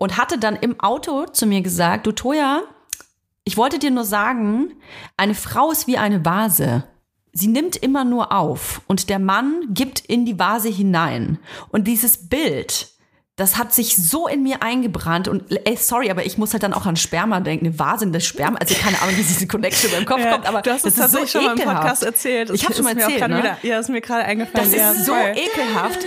und hatte dann im Auto zu mir gesagt, du Toja, ich wollte dir nur sagen, eine Frau ist wie eine Vase. Sie nimmt immer nur auf und der Mann gibt in die Vase hinein. Und dieses Bild, das hat sich so in mir eingebrannt und ey, sorry, aber ich muss halt dann auch an Sperma denken, eine Vase in das Sperma, also keine Ahnung, wie diese Connection beim Kopf Ja, kommt, aber das es ist so schon mal im. Podcast erzählt. Ich habe schon mal erzählt, ne? wieder, ja, ist mir gerade eingefallen. Das ja, ist so voll. ekelhaft.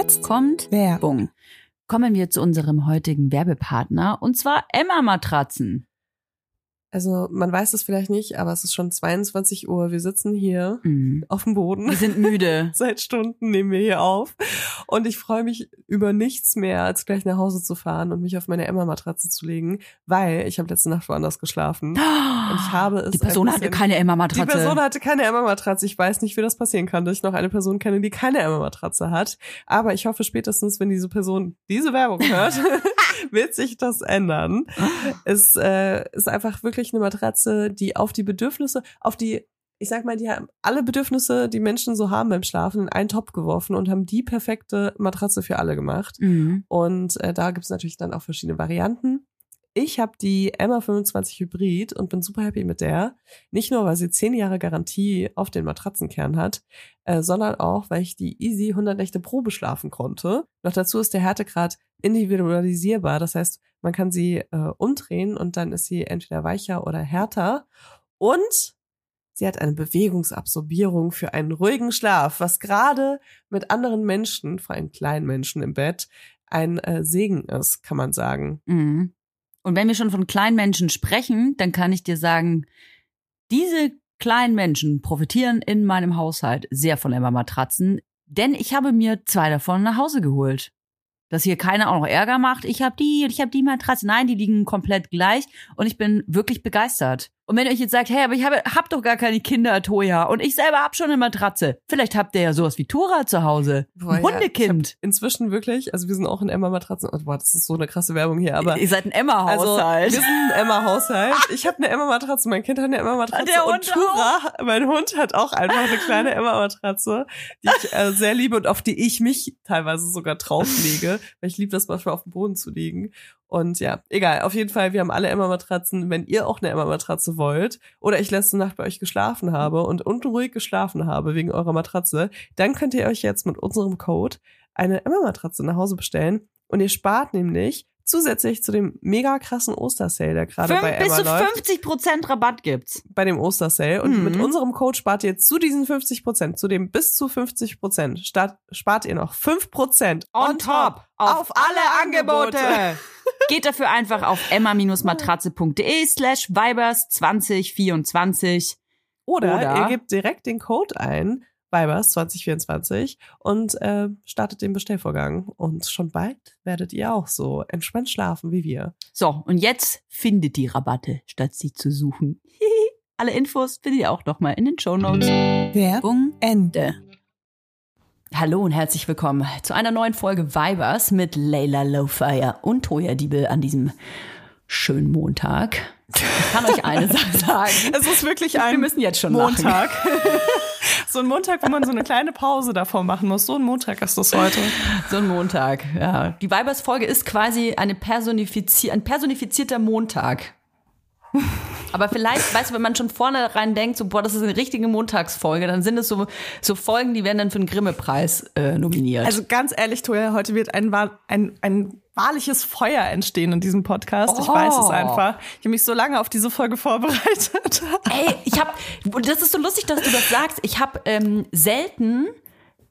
Jetzt Kommt Werbung. Kommen wir zu unserem heutigen Werbepartner und zwar Emma Matratzen. Also man weiß es vielleicht nicht, aber es ist schon 22 Uhr. Wir sitzen hier Mhm. auf dem Boden. Wir sind müde. Seit Stunden nehmen wir hier auf. Und ich freue mich über nichts mehr, als gleich nach Hause zu fahren und mich auf meine Emma-Matratze zu legen, weil ich habe letzte Nacht woanders geschlafen. Und ich habe es Die Person ein hatte bisschen- keine Die Emma-Matratze. Person hatte keine Emma-Matratze. Ich weiß nicht, wie das passieren kann, dass ich noch eine Person kenne, die keine Emma-Matratze hat. Aber ich hoffe spätestens, wenn diese Person diese Werbung hört, wird sich das ändern. Es äh, ist einfach wirklich eine Matratze, die auf die Bedürfnisse, auf die, ich sag mal, die haben alle Bedürfnisse, die Menschen so haben beim Schlafen, in einen Topf geworfen und haben die perfekte Matratze für alle gemacht. Mhm. Und äh, da gibt's natürlich dann auch verschiedene Varianten. Ich habe die Emma 25 Hybrid und bin super happy mit der. Nicht nur, weil sie 10 Jahre Garantie auf den Matratzenkern hat, äh, sondern auch, weil ich die Easy 100 Nächte Probe schlafen konnte. Noch dazu ist der Härtegrad individualisierbar. Das heißt, man kann sie äh, umdrehen und dann ist sie entweder weicher oder härter. Und sie hat eine Bewegungsabsorbierung für einen ruhigen Schlaf, was gerade mit anderen Menschen, vor allem kleinen Menschen im Bett, ein äh, Segen ist, kann man sagen. Mhm. Und wenn wir schon von kleinen Menschen sprechen, dann kann ich dir sagen, diese kleinen Menschen profitieren in meinem Haushalt sehr von Emma Matratzen, denn ich habe mir zwei davon nach Hause geholt. Dass hier keiner auch noch Ärger macht. Ich habe die und ich habe die Matratze. Nein, die liegen komplett gleich und ich bin wirklich begeistert. Und wenn ihr euch jetzt sagt, hey, aber ich habe hab doch gar keine Kinder, Toja, und ich selber hab schon eine Matratze. Vielleicht habt ihr ja sowas wie Tora zu Hause. Boah, Ein ja, Hundekind. Inzwischen wirklich, also wir sind auch in Emma-Matratzen. Oh, boah, das ist so eine krasse Werbung hier, aber ihr seid ein also Emma-Haushalt. wir sind ein Emma-Haushalt. Ich habe eine Emma-Matratze, mein Kind hat eine Emma-Matratze Der und Hund Tura, mein Hund hat auch einfach eine kleine Emma-Matratze, die ich äh, sehr liebe und auf die ich mich teilweise sogar drauflege, weil ich liebe das manchmal auf dem Boden zu liegen. Und ja, egal, auf jeden Fall, wir haben alle Emma-Matratzen. Wenn ihr auch eine Emma-Matratze wollt oder ich letzte Nacht bei euch geschlafen habe und unruhig geschlafen habe wegen eurer Matratze, dann könnt ihr euch jetzt mit unserem Code eine Emma-Matratze nach Hause bestellen und ihr spart nämlich zusätzlich zu dem mega krassen Ostersale, der gerade bei bis Emma zu läuft, 50 Prozent Rabatt gibt's. bei dem Ostersale. Und Mhm. mit unserem Code spart ihr zu diesen 50 Prozent, zu dem bis zu 50 Prozent, spart ihr noch 5 Prozent On top auf alle Angebote. Geht dafür einfach auf emma-matratze.de slash vibers 2024. Oder, Oder- ihr gebt direkt den Code ein, Vibers 2024 und äh, startet den Bestellvorgang. Und schon bald werdet ihr auch so entspannt schlafen wie wir. So, und jetzt findet die Rabatte, statt sie zu suchen. Alle Infos findet ihr auch nochmal in den Shownotes. Werbung Ende. Hallo und herzlich willkommen zu einer neuen Folge Vibers mit Layla Lowfire und Toya Diebel an diesem schönen Montag. Ich kann euch eine Sache sagen. Es ist wirklich ein Wir müssen jetzt schon lachen. So ein Montag, wo man so eine kleine Pause davor machen muss. So ein Montag ist das heute. So ein Montag, ja. Die Vibers-Folge ist quasi eine personifizier ein personifizierter Montag. Aber vielleicht, weißt du, wenn man schon vorne rein denkt, so, boah, das ist eine richtige Montagsfolge, dann sind es so, so Folgen, die werden dann für den Grimme-Preis äh, nominiert. Also ganz ehrlich, Toja, heute wird ein, ein, ein wahrliches Feuer entstehen in diesem Podcast. Ich Oh. weiß es einfach. Ich habe mich so lange auf diese Folge vorbereitet. Ey, ich hab, und das ist so lustig, dass du das sagst. Ich habe ähm, selten,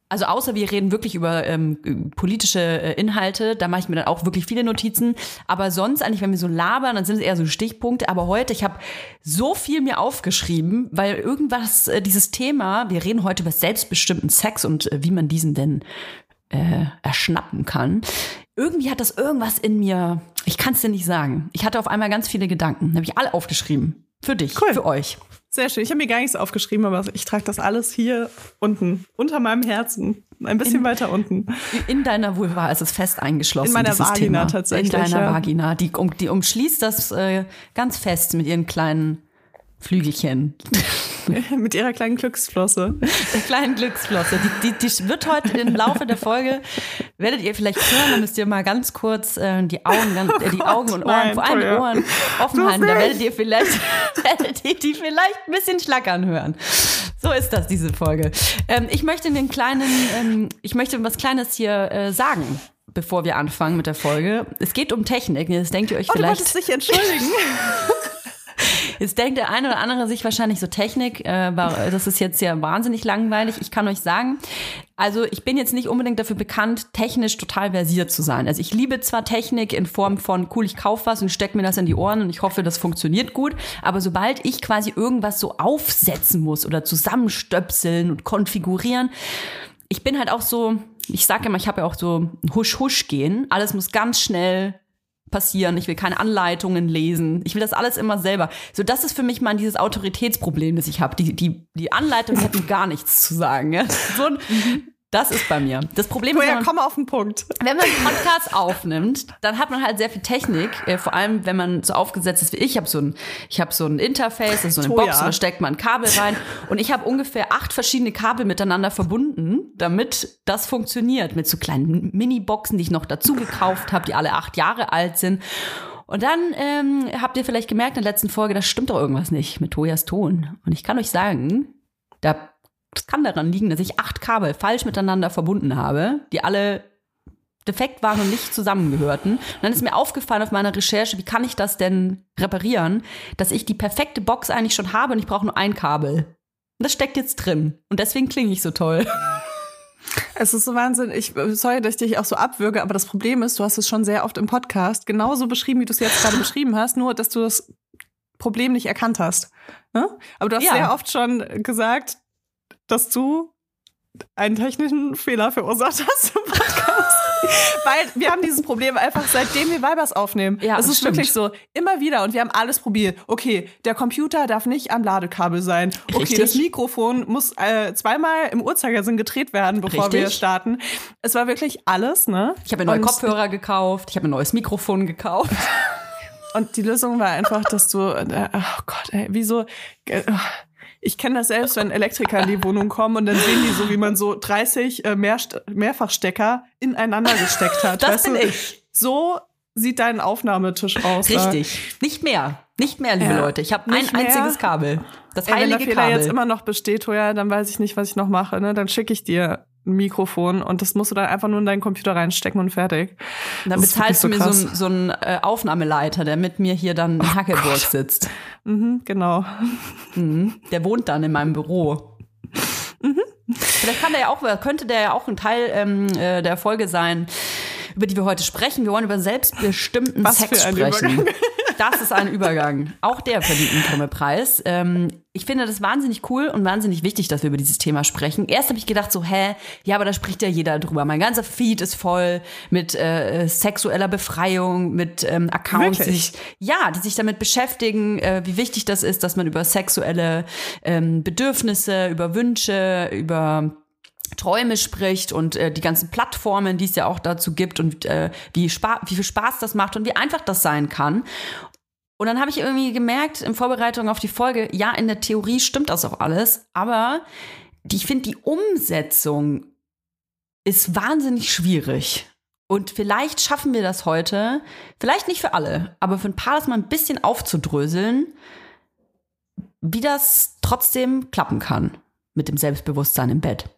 also außer wir reden wirklich über ähm, politische äh, Inhalte, da mache ich mir dann auch wirklich viele Notizen. Aber sonst eigentlich, wenn wir so labern, dann sind es eher so Stichpunkte. Aber heute, ich habe so viel mir aufgeschrieben, weil irgendwas, äh, dieses Thema, wir reden heute über selbstbestimmten Sex und äh, wie man diesen denn äh, erschnappen kann. Irgendwie hat das irgendwas in mir, ich kann es dir nicht sagen. Ich hatte auf einmal ganz viele Gedanken, habe ich alle aufgeschrieben. Für dich, Cool. für euch. Sehr schön. Ich habe mir gar nichts aufgeschrieben, aber ich trage das alles hier unten, unter meinem Herzen. Ein bisschen weiter unten. In deiner Vulva ist es fest eingeschlossen. In meiner Vagina Thema. tatsächlich, In deiner ja. Vagina. Die, um, die umschließt das äh, ganz fest mit ihren kleinen Flügelchen. Mit ihrer kleinen Glücksflosse. Der kleinen Glücksflosse. Die, die, die wird heute im Laufe der Folge, werdet ihr vielleicht hören, dann müsst ihr mal ganz kurz äh, die Augen, ganz, äh, die Augen und Ohren, nein, vor allem die. Ohren offen Das halten. Da werdet ihr vielleicht, werdet ihr die vielleicht ein bisschen schlackern hören. So ist das, diese Folge. Ähm, ich möchte den kleinen, ähm, ich möchte was Kleines hier äh, sagen. Bevor wir anfangen mit der Folge. Es geht um Technik. Jetzt denkt ihr euch Oh, du vielleicht. wolltest dich entschuldigen. Jetzt denkt der eine oder andere sich wahrscheinlich so Technik, äh, das ist jetzt ja wahnsinnig langweilig. Ich kann euch sagen, also ich bin jetzt nicht unbedingt dafür bekannt, technisch total versiert zu sein. Also ich liebe zwar Technik in Form von cool, ich kauf was und steck mir das in die Ohren und ich hoffe, das funktioniert gut. Aber sobald ich quasi irgendwas so aufsetzen muss oder zusammenstöpseln und konfigurieren, ich bin halt auch so, ich sage immer, ich habe ja auch so ein Husch-Husch-Gehen. Alles muss ganz schnell passieren. Ich will keine Anleitungen lesen. Ich will das alles immer selber. So, das ist für mich mal dieses Autoritätsproblem, das ich habe. Die, die, die Anleitungen hätten gar nichts zu sagen. Ja? So ein, das ist bei mir. Das Problem ist, wenn man, komm auf den Punkt. wenn man einen Podcast aufnimmt, dann hat man halt sehr viel Technik. Äh, vor allem, wenn man so aufgesetzt ist wie ich. Ich habe so ein, ich habe so ein Interface, das ist so eine Toja. Box, da steckt man ein Kabel rein. Und ich habe ungefähr acht verschiedene Kabel miteinander verbunden, damit das funktioniert. Mit so kleinen Mini-Boxen, die ich noch dazu gekauft habe, die alle acht Jahre alt sind. Und dann ähm, habt ihr vielleicht gemerkt in der letzten Folge, da stimmt doch irgendwas nicht mit Tojas Ton. Und ich kann euch sagen, da, das kann daran liegen, dass ich acht Kabel falsch miteinander verbunden habe, die alle defekt waren und nicht zusammengehörten. Und dann ist mir aufgefallen auf meiner Recherche, wie kann ich das denn reparieren, dass ich die perfekte Box eigentlich schon habe und ich brauche nur ein Kabel. Und das steckt jetzt drin. Und deswegen klinge ich so toll. Es ist so Wahnsinn. Ich, sorry, dass ich dich auch so abwürge, aber das Problem ist, du hast es schon sehr oft im Podcast genauso beschrieben, wie du es jetzt gerade beschrieben hast, nur dass du das Problem nicht erkannt hast. Ne? Aber du hast Ja. sehr oft schon gesagt, dass du einen technischen Fehler verursacht hast im Podcast. Weil wir haben dieses Problem einfach seitdem wir Weibers aufnehmen. Ja, es ist stimmt. wirklich so, immer wieder und wir haben alles probiert. Okay, der Computer darf nicht am Ladekabel sein. Okay, Richtig. das Mikrofon muss äh, zweimal im Uhrzeigersinn gedreht werden, bevor Richtig. wir starten. Es war wirklich alles, ne? Ich habe mir neue Und- Kopfhörer gekauft, ich habe ein neues Mikrofon gekauft. Und die Lösung war einfach, dass du, äh, oh Gott, ey, wieso, äh, ich kenne das selbst, wenn Elektriker in die Wohnung kommen und dann sehen die so, wie man so 30 äh, mehr, Mehrfachstecker ineinander gesteckt hat. Das weißt bin du? ich. So sieht dein Aufnahmetisch aus. da. Richtig. Nicht mehr. Nicht mehr, liebe Ja. Leute. Ich habe ein mehr? einziges Kabel. Das Ey, wenn der heilige Fehler Kabel. jetzt immer noch besteht, Toja, dann weiß ich nicht, was ich noch mache. Ne? Dann schicke ich dir Mikrofon und das musst du dann einfach nur in deinen Computer reinstecken und fertig. Dann Das ist bezahlst du mir wirklich so, einen- so einen äh, Aufnahmeleiter, der mit mir hier dann in Hackeburg sitzt. Mhm, genau. Mhm. Der wohnt dann in meinem Büro. Vielleicht kann der ja auch, könnte der ja auch ein Teil ähm, äh, der Folge sein, über die wir heute sprechen. Wir wollen über selbstbestimmten Was Sex für ein sprechen. Das ist ein Übergang. Auch der verdient einen Grimme-Preis. Ähm, ich finde das wahnsinnig cool und wahnsinnig wichtig, dass wir über dieses Thema sprechen. Erst habe ich gedacht so, hä, ja, aber da spricht ja jeder drüber. Mein ganzer Feed ist voll mit äh, sexueller Befreiung, mit ähm, Accounts, die sich, ja, die sich damit beschäftigen, äh, wie wichtig das ist, dass man über sexuelle ähm, Bedürfnisse, über Wünsche, über Träume spricht und äh, die ganzen Plattformen, die es ja auch dazu gibt und äh, wie, wie viel Spaß das macht und wie einfach das sein kann. Und dann habe ich irgendwie gemerkt, in Vorbereitung auf die Folge, ja, in der Theorie stimmt das auch alles, aber die, ich finde, die Umsetzung ist wahnsinnig schwierig. Und vielleicht schaffen wir das heute, vielleicht nicht für alle, aber für ein paar das mal ein bisschen aufzudröseln, wie das trotzdem klappen kann mit dem Selbstbewusstsein im Bett.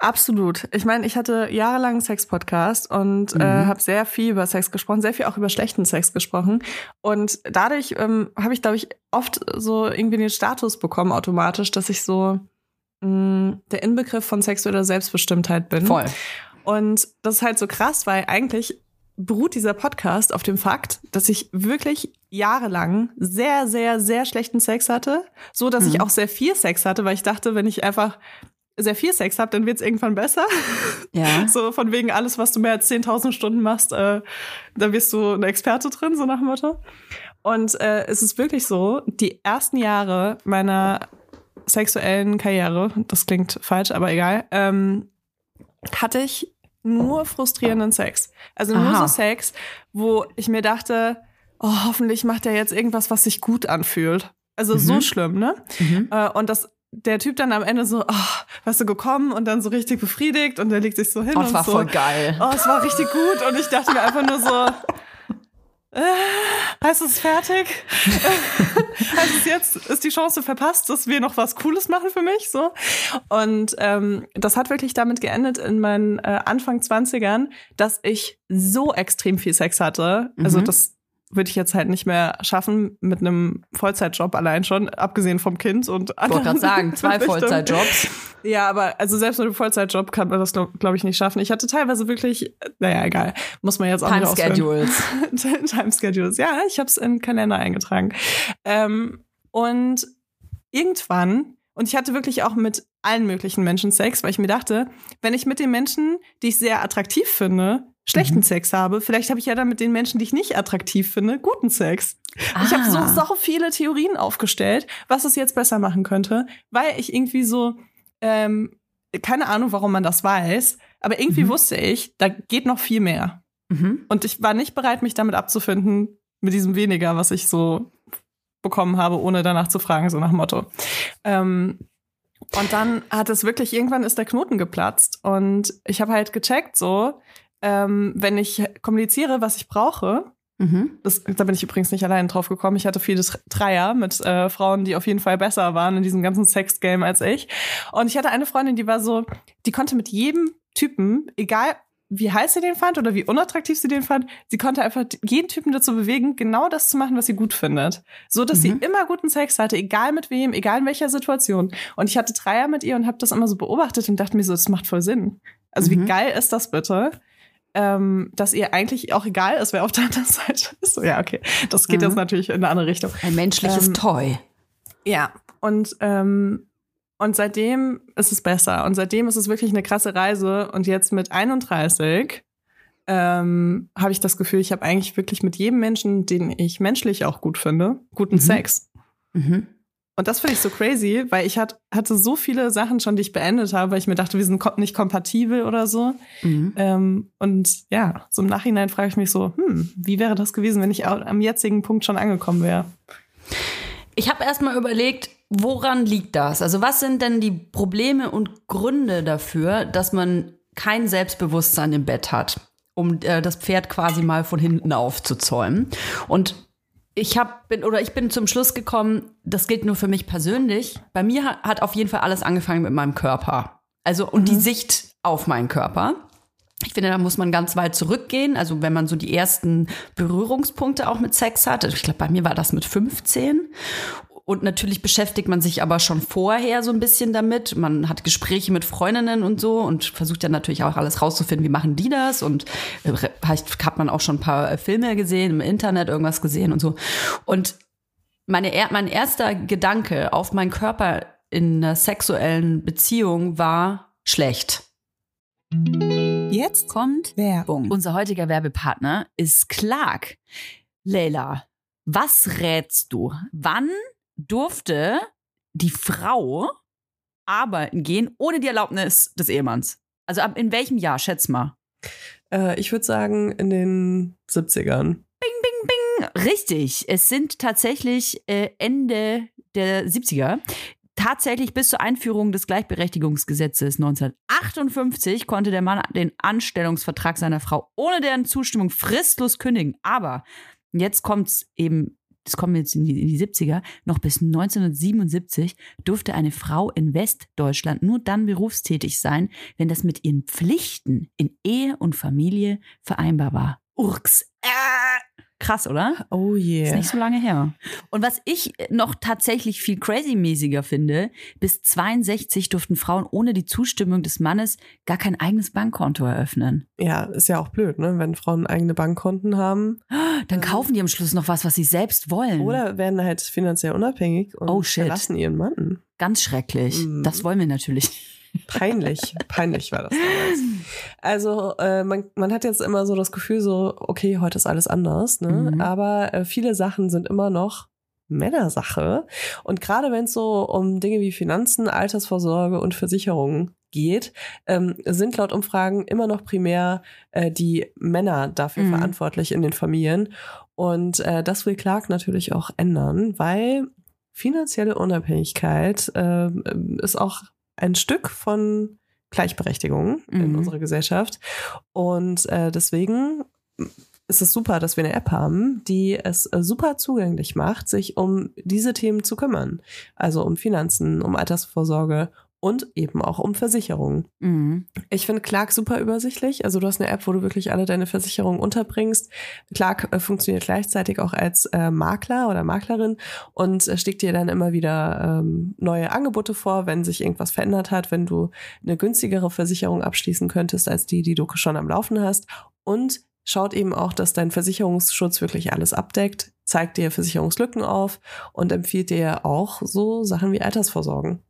Absolut. Ich meine, ich hatte jahrelang einen Sex-Podcast und äh, Mhm. habe sehr viel über Sex gesprochen, sehr viel auch über schlechten Sex gesprochen. Und dadurch ähm, habe ich, glaube ich, oft so irgendwie den Status bekommen automatisch, dass ich so mh, der Inbegriff von sexueller Selbstbestimmtheit bin. Voll. Und das ist halt so krass, weil eigentlich beruht dieser Podcast auf dem Fakt, dass ich wirklich jahrelang sehr, sehr, sehr schlechten Sex hatte. So, dass ich Mhm. auch sehr viel Sex hatte, weil ich dachte, wenn ich einfach sehr viel Sex habe, dann wird es irgendwann besser. Ja. So von wegen alles, was du mehr als 10.000 Stunden machst, äh, da wirst du eine Experte drin, so nach dem Motto. Und äh, es ist wirklich so, die ersten Jahre meiner sexuellen Karriere, das klingt falsch, aber egal, ähm, hatte ich nur frustrierenden Sex. Also nur Aha. so Sex, wo ich mir dachte, oh, hoffentlich macht er jetzt irgendwas, was sich gut anfühlt. Also so schlimm, ne? Mhm. Äh, und das der Typ dann am Ende so, oh, weißt du, gekommen und dann so richtig befriedigt und der legt sich so hin Oh, und war so. voll geil. Oh, es war richtig gut und ich dachte mir einfach nur so, äh, heißt es fertig? heißt es jetzt, ist die Chance verpasst, dass wir noch was Cooles machen für mich? So. Und ähm, das hat wirklich damit geendet in meinen äh, Anfang 20ern, dass ich so extrem viel Sex hatte. Also Mhm. das würde ich jetzt halt nicht mehr schaffen mit einem Vollzeitjob allein schon, abgesehen vom Kind und Ich wollte gerade sagen, zwei. Vollzeitjobs. Ja, aber also selbst mit einem Vollzeitjob kann man das, glaube glaub ich, nicht schaffen. Ich hatte teilweise wirklich, naja, egal, muss man jetzt auch Time nicht. Schedules. Time Schedules. Ja, ich habe es in den Kalender eingetragen. Ähm, und irgendwann, und ich hatte wirklich auch mit allen möglichen Menschen Sex, weil ich mir dachte, wenn ich mit den Menschen, die ich sehr attraktiv finde, schlechten Mhm. Sex habe, vielleicht habe ich ja dann mit den Menschen, die ich nicht attraktiv finde, guten Sex. Ich habe Ah. so, so viele Theorien aufgestellt, was es jetzt besser machen könnte, weil ich irgendwie so, ähm, keine Ahnung, warum man das weiß, aber irgendwie Mhm. wusste ich, da geht noch viel mehr. Mhm. Und ich war nicht bereit, mich damit abzufinden, mit diesem weniger, was ich so bekommen habe, ohne danach zu fragen, so nach Motto. Ähm, und dann hat es wirklich, irgendwann ist der Knoten geplatzt. Und ich habe halt gecheckt, so, ähm, wenn ich kommuniziere, was ich brauche, Mhm. das, da bin ich übrigens nicht allein drauf gekommen. Ich hatte vieles Dreier mit äh, Frauen, die auf jeden Fall besser waren in diesem ganzen Sex-Game als ich. Und ich hatte eine Freundin, die war so, die konnte mit jedem Typen, egal wie heiß sie den fand oder wie unattraktiv sie den fand, sie konnte einfach jeden Typen dazu bewegen, genau das zu machen, was sie gut findet. So, dass sie Mhm. immer guten Sex hatte, egal mit wem, egal in welcher Situation. Und ich hatte Dreier mit ihr und habe das immer so beobachtet und dachte mir so, das macht voll Sinn. Also Mhm. wie geil ist das bitte? Ähm, dass ihr eigentlich auch egal ist, wer auf der anderen Seite ist. So, ja, okay. Das geht Mhm. jetzt natürlich in eine andere Richtung. Ein menschliches Ähm, Toy. Ja. Und, ähm, und seitdem ist es besser. Und seitdem ist es wirklich eine krasse Reise. Und jetzt mit 31 ähm, habe ich das Gefühl, ich habe eigentlich wirklich mit jedem Menschen, den ich menschlich auch gut finde, guten Mhm. Sex. Mhm. Und das finde ich so crazy, weil ich hat, hatte so viele Sachen schon, die ich beendet habe, weil ich mir dachte, wir sind nicht kompatibel oder so. Mhm. Ähm, und ja, so im Nachhinein frage ich mich so, hm, wie wäre das gewesen, wenn ich am jetzigen Punkt schon angekommen wäre? Ich habe erstmal überlegt, woran liegt das? Also was sind denn die Probleme und Gründe dafür, dass man kein Selbstbewusstsein im Bett hat, um äh, das Pferd quasi mal von hinten aufzuzäumen? Und ich hab, bin oder ich bin zum Schluss gekommen, das gilt nur für mich persönlich. Bei mir hat, hat auf jeden Fall alles angefangen mit meinem Körper. Also und die Sicht auf meinen Körper. Ich finde, da muss man ganz weit zurückgehen. Also wenn man so die ersten Berührungspunkte auch mit Sex hat. Also Ich glaube, bei mir war das mit 15. Und natürlich beschäftigt man sich aber schon vorher so ein bisschen damit. Man hat Gespräche mit Freundinnen und so und versucht dann natürlich auch alles rauszufinden, wie machen die das? Und äh, vielleicht hat man auch schon ein paar äh, Filme gesehen, im Internet irgendwas gesehen und so. Und meine, mein erster Gedanke auf meinen Körper in einer sexuellen Beziehung war schlecht. Jetzt Kommt Werbung. unser heutiger Werbepartner ist Clark. Leila, was rätst du? Wann durfte die Frau arbeiten gehen ohne die Erlaubnis des Ehemanns? Also ab in welchem Jahr, schätz mal. Äh, ich würde sagen, in den 70ern. Richtig, es sind tatsächlich äh, Ende der 70er. Tatsächlich bis zur Einführung des Gleichberechtigungsgesetzes 1958 konnte der Mann den Anstellungsvertrag seiner Frau ohne deren Zustimmung fristlos kündigen. Aber jetzt kommt's eben, das kommen wir jetzt in die, in die 70er, noch bis 1977 durfte eine Frau in Westdeutschland nur dann berufstätig sein, wenn das mit ihren Pflichten in Ehe und Familie vereinbar war. Urks. Äh, krass, oder? Oh Ist yeah. nicht so lange her. Und was ich noch tatsächlich viel crazy-mäßiger finde, bis 62 durften Frauen ohne die Zustimmung des Mannes gar kein eigenes Bankkonto eröffnen. Ja, ist ja auch blöd, ne? Wenn Frauen eigene Bankkonten haben Dann kaufen die am Schluss noch was, was sie selbst wollen. oder werden halt finanziell unabhängig und Oh, verlassen ihren Mann. Ganz schrecklich. Mhm. Das wollen wir natürlich. Peinlich, peinlich war das damals. Also äh, man, man hat jetzt immer so das Gefühl, so, okay, heute ist alles anders, ne? Mhm. Aber äh, viele Sachen sind immer noch Männersache. Und gerade wenn es so um Dinge wie Finanzen, Altersvorsorge und Versicherungen geht, ähm, sind laut Umfragen immer noch primär äh, die Männer dafür Mhm. verantwortlich in den Familien. Und äh, das will Clark natürlich auch ändern, weil finanzielle Unabhängigkeit äh, ist auch ein Stück von Gleichberechtigung in Mhm. unserer Gesellschaft. Und äh, deswegen ist es super, dass wir eine App haben, die es äh, super zugänglich macht, sich um diese Themen zu kümmern. Also um Finanzen, um Altersvorsorge und eben auch um Versicherungen. Mhm. Ich finde Clark super übersichtlich. Also du hast eine App, wo du wirklich alle deine Versicherungen unterbringst. Clark äh, funktioniert gleichzeitig auch als äh, Makler oder Maklerin und äh, schlägt dir dann immer wieder ähm, neue Angebote vor, wenn sich irgendwas verändert hat, wenn du eine günstigere Versicherung abschließen könntest als die, die du schon am Laufen hast. Und schaut eben auch, dass dein Versicherungsschutz wirklich alles abdeckt, zeigt dir Versicherungslücken auf und empfiehlt dir auch so Sachen wie Altersvorsorgen.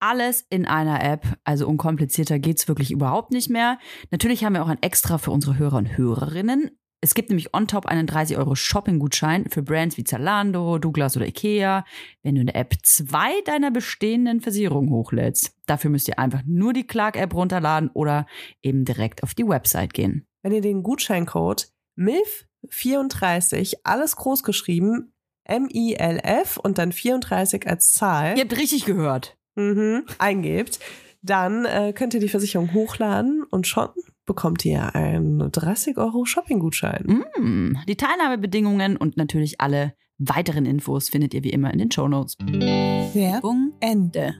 Alles in einer App, also unkomplizierter geht's wirklich überhaupt nicht mehr. Natürlich haben wir auch ein Extra für unsere Hörer und Hörerinnen. Es gibt nämlich on top einen 30 Euro Shopping-Gutschein für Brands wie Zalando, Douglas oder Ikea, wenn du in der App zwei deiner bestehenden Versicherungen hochlädst. Dafür müsst ihr einfach nur die Clark-App runterladen oder eben direkt auf die Website gehen. wenn ihr den Gutscheincode MILF34, alles groß geschrieben, M-I-L-F und dann 34 als Zahl Ihr habt richtig gehört. Mhm, eingebt, dann äh, könnt ihr die Versicherung hochladen und schon bekommt ihr einen 30 Euro Shopping-Gutschein. Mm, Die Teilnahmebedingungen und natürlich alle weiteren Infos findet ihr wie immer in den Shownotes. Werbung Ende.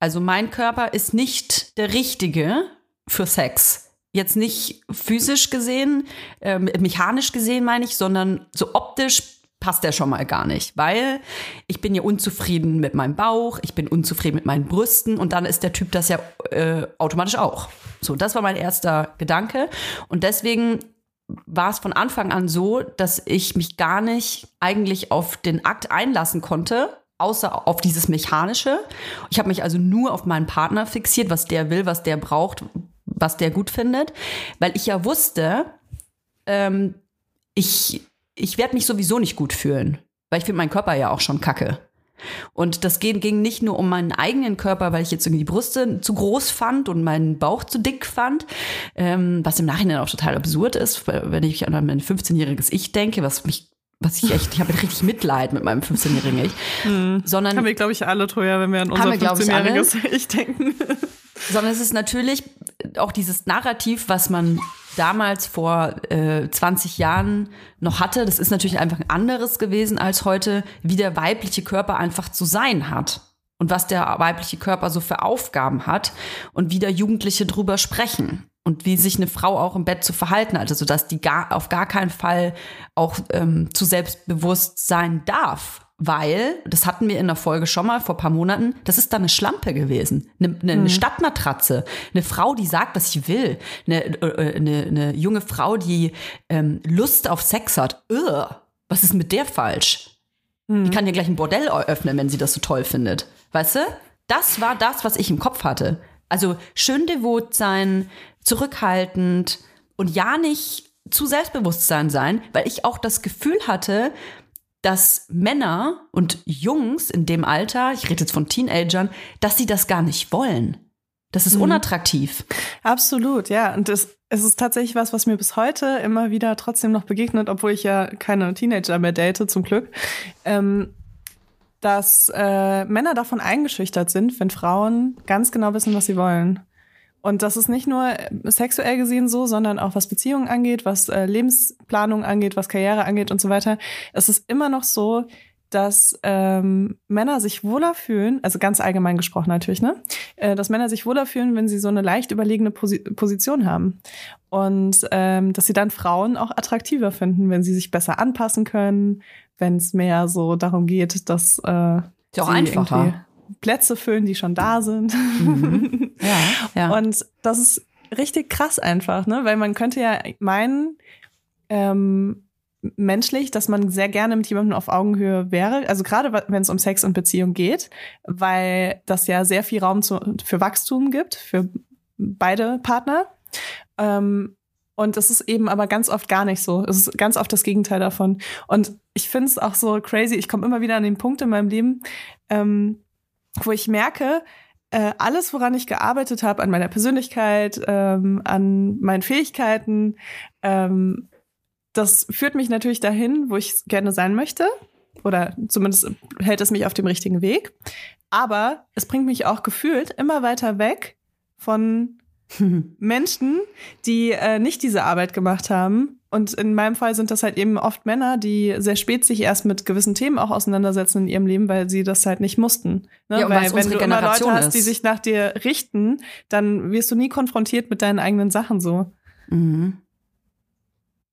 Also mein Körper ist nicht der richtige für Sex. Jetzt nicht physisch gesehen, ähm, mechanisch gesehen meine ich, sondern so optisch passt der schon mal gar nicht, weil ich bin ja unzufrieden mit meinem Bauch, ich bin unzufrieden mit meinen Brüsten und dann ist der Typ das ja äh, automatisch auch. So, das war mein erster Gedanke und deswegen war es von Anfang an so, dass ich mich gar nicht eigentlich auf den Akt einlassen konnte, außer auf dieses Mechanische. Ich habe mich also nur auf meinen Partner fixiert, was der will, was der braucht, was der gut findet, weil ich ja wusste, ähm, ich, ich werde mich sowieso nicht gut fühlen, weil ich finde meinen Körper ja auch schon kacke. Und das ging, ging nicht nur um meinen eigenen Körper, weil ich jetzt irgendwie die Brüste zu groß fand und meinen Bauch zu dick fand, ähm, was im Nachhinein auch total absurd ist, wenn ich an mein 15-jähriges Ich denke, was mich, was ich echt, ich habe richtig Mitleid mit meinem 15-jährigen Ich, sondern Haben wir, glaube ich, alle, Toja, wenn wir an unser wir, glaub ich, alle. 15-jähriges Ich denken. sondern es ist natürlich auch dieses Narrativ, was man damals vor äh, 20 Jahren noch hatte. Das ist natürlich einfach ein anderes gewesen als heute, wie der weibliche Körper einfach zu sein hat und was der weibliche Körper so für Aufgaben hat und wie da Jugendliche drüber sprechen und wie sich eine Frau auch im Bett zu verhalten hat, also dass die gar auf gar keinen Fall auch ähm, zu selbstbewusst sein darf. Weil, das hatten wir in der Folge schon mal vor ein paar Monaten, das ist dann eine Schlampe gewesen. Eine, eine, eine Stadtmatratze. Eine Frau, die sagt, was sie will. Eine, äh, eine, eine junge Frau, die ähm, Lust auf Sex hat. Ugh, was ist mit der falsch? Die kann ja gleich ein Bordell öffnen, wenn sie das so toll findet. Weißt du? Das war das, was ich im Kopf hatte. Also schön devot sein, zurückhaltend und ja nicht zu Selbstbewusstsein sein, weil ich auch das Gefühl hatte, dass Männer und Jungs in dem Alter, ich rede jetzt von Teenagern, dass sie das gar nicht wollen. Das ist unattraktiv. Absolut, ja. Und das, es ist tatsächlich was, was mir bis heute immer wieder trotzdem noch begegnet, obwohl ich ja keine Teenager mehr date, zum Glück. Ähm, dass äh, Männer davon eingeschüchtert sind, wenn Frauen ganz genau wissen, was sie wollen. Und das ist nicht nur äh, sexuell gesehen so, sondern auch was Beziehungen angeht, was äh, Lebensplanung angeht, was Karriere angeht und so weiter. Es ist immer noch so, dass ähm, Männer sich wohler fühlen, also ganz allgemein gesprochen natürlich, ne? Äh, dass Männer sich wohler fühlen, wenn sie so eine leicht überlegene Posi Position haben. Und ähm, dass sie dann Frauen auch attraktiver finden, wenn sie sich besser anpassen können, wenn es mehr so darum geht, dass äh, Ist ja auch sie einfacher. Plätze füllen, die schon da sind. Ja, ja. Und das ist richtig krass einfach, ne? Weil man könnte ja meinen, ähm, menschlich, dass man sehr gerne mit jemandem auf Augenhöhe wäre. Also gerade wenn es um Sex und Beziehung geht, weil das ja sehr viel Raum zu, für Wachstum gibt, für beide Partner. Ähm, und das ist eben aber ganz oft gar nicht so. Es ist ganz oft das Gegenteil davon. Und ich finde es auch so crazy. Ich komme immer wieder an den Punkt in meinem Leben, ähm, wo ich merke, äh, alles, woran ich gearbeitet habe, an meiner Persönlichkeit, ähm, an meinen Fähigkeiten, ähm, das führt mich natürlich dahin, wo ich gerne sein möchte. Oder zumindest hält es mich auf dem richtigen Weg. Aber es bringt mich auch gefühlt immer weiter weg von Menschen, die äh, nicht diese Arbeit gemacht haben. Und in meinem Fall sind das halt eben oft Männer, die sehr spät sich erst mit gewissen Themen auch auseinandersetzen in ihrem Leben, weil sie das halt nicht mussten. Ne? Ja, weil wenn du immer Leute Generation hast, die sich nach dir richten, dann wirst du nie konfrontiert mit deinen eigenen Sachen so. Mhm.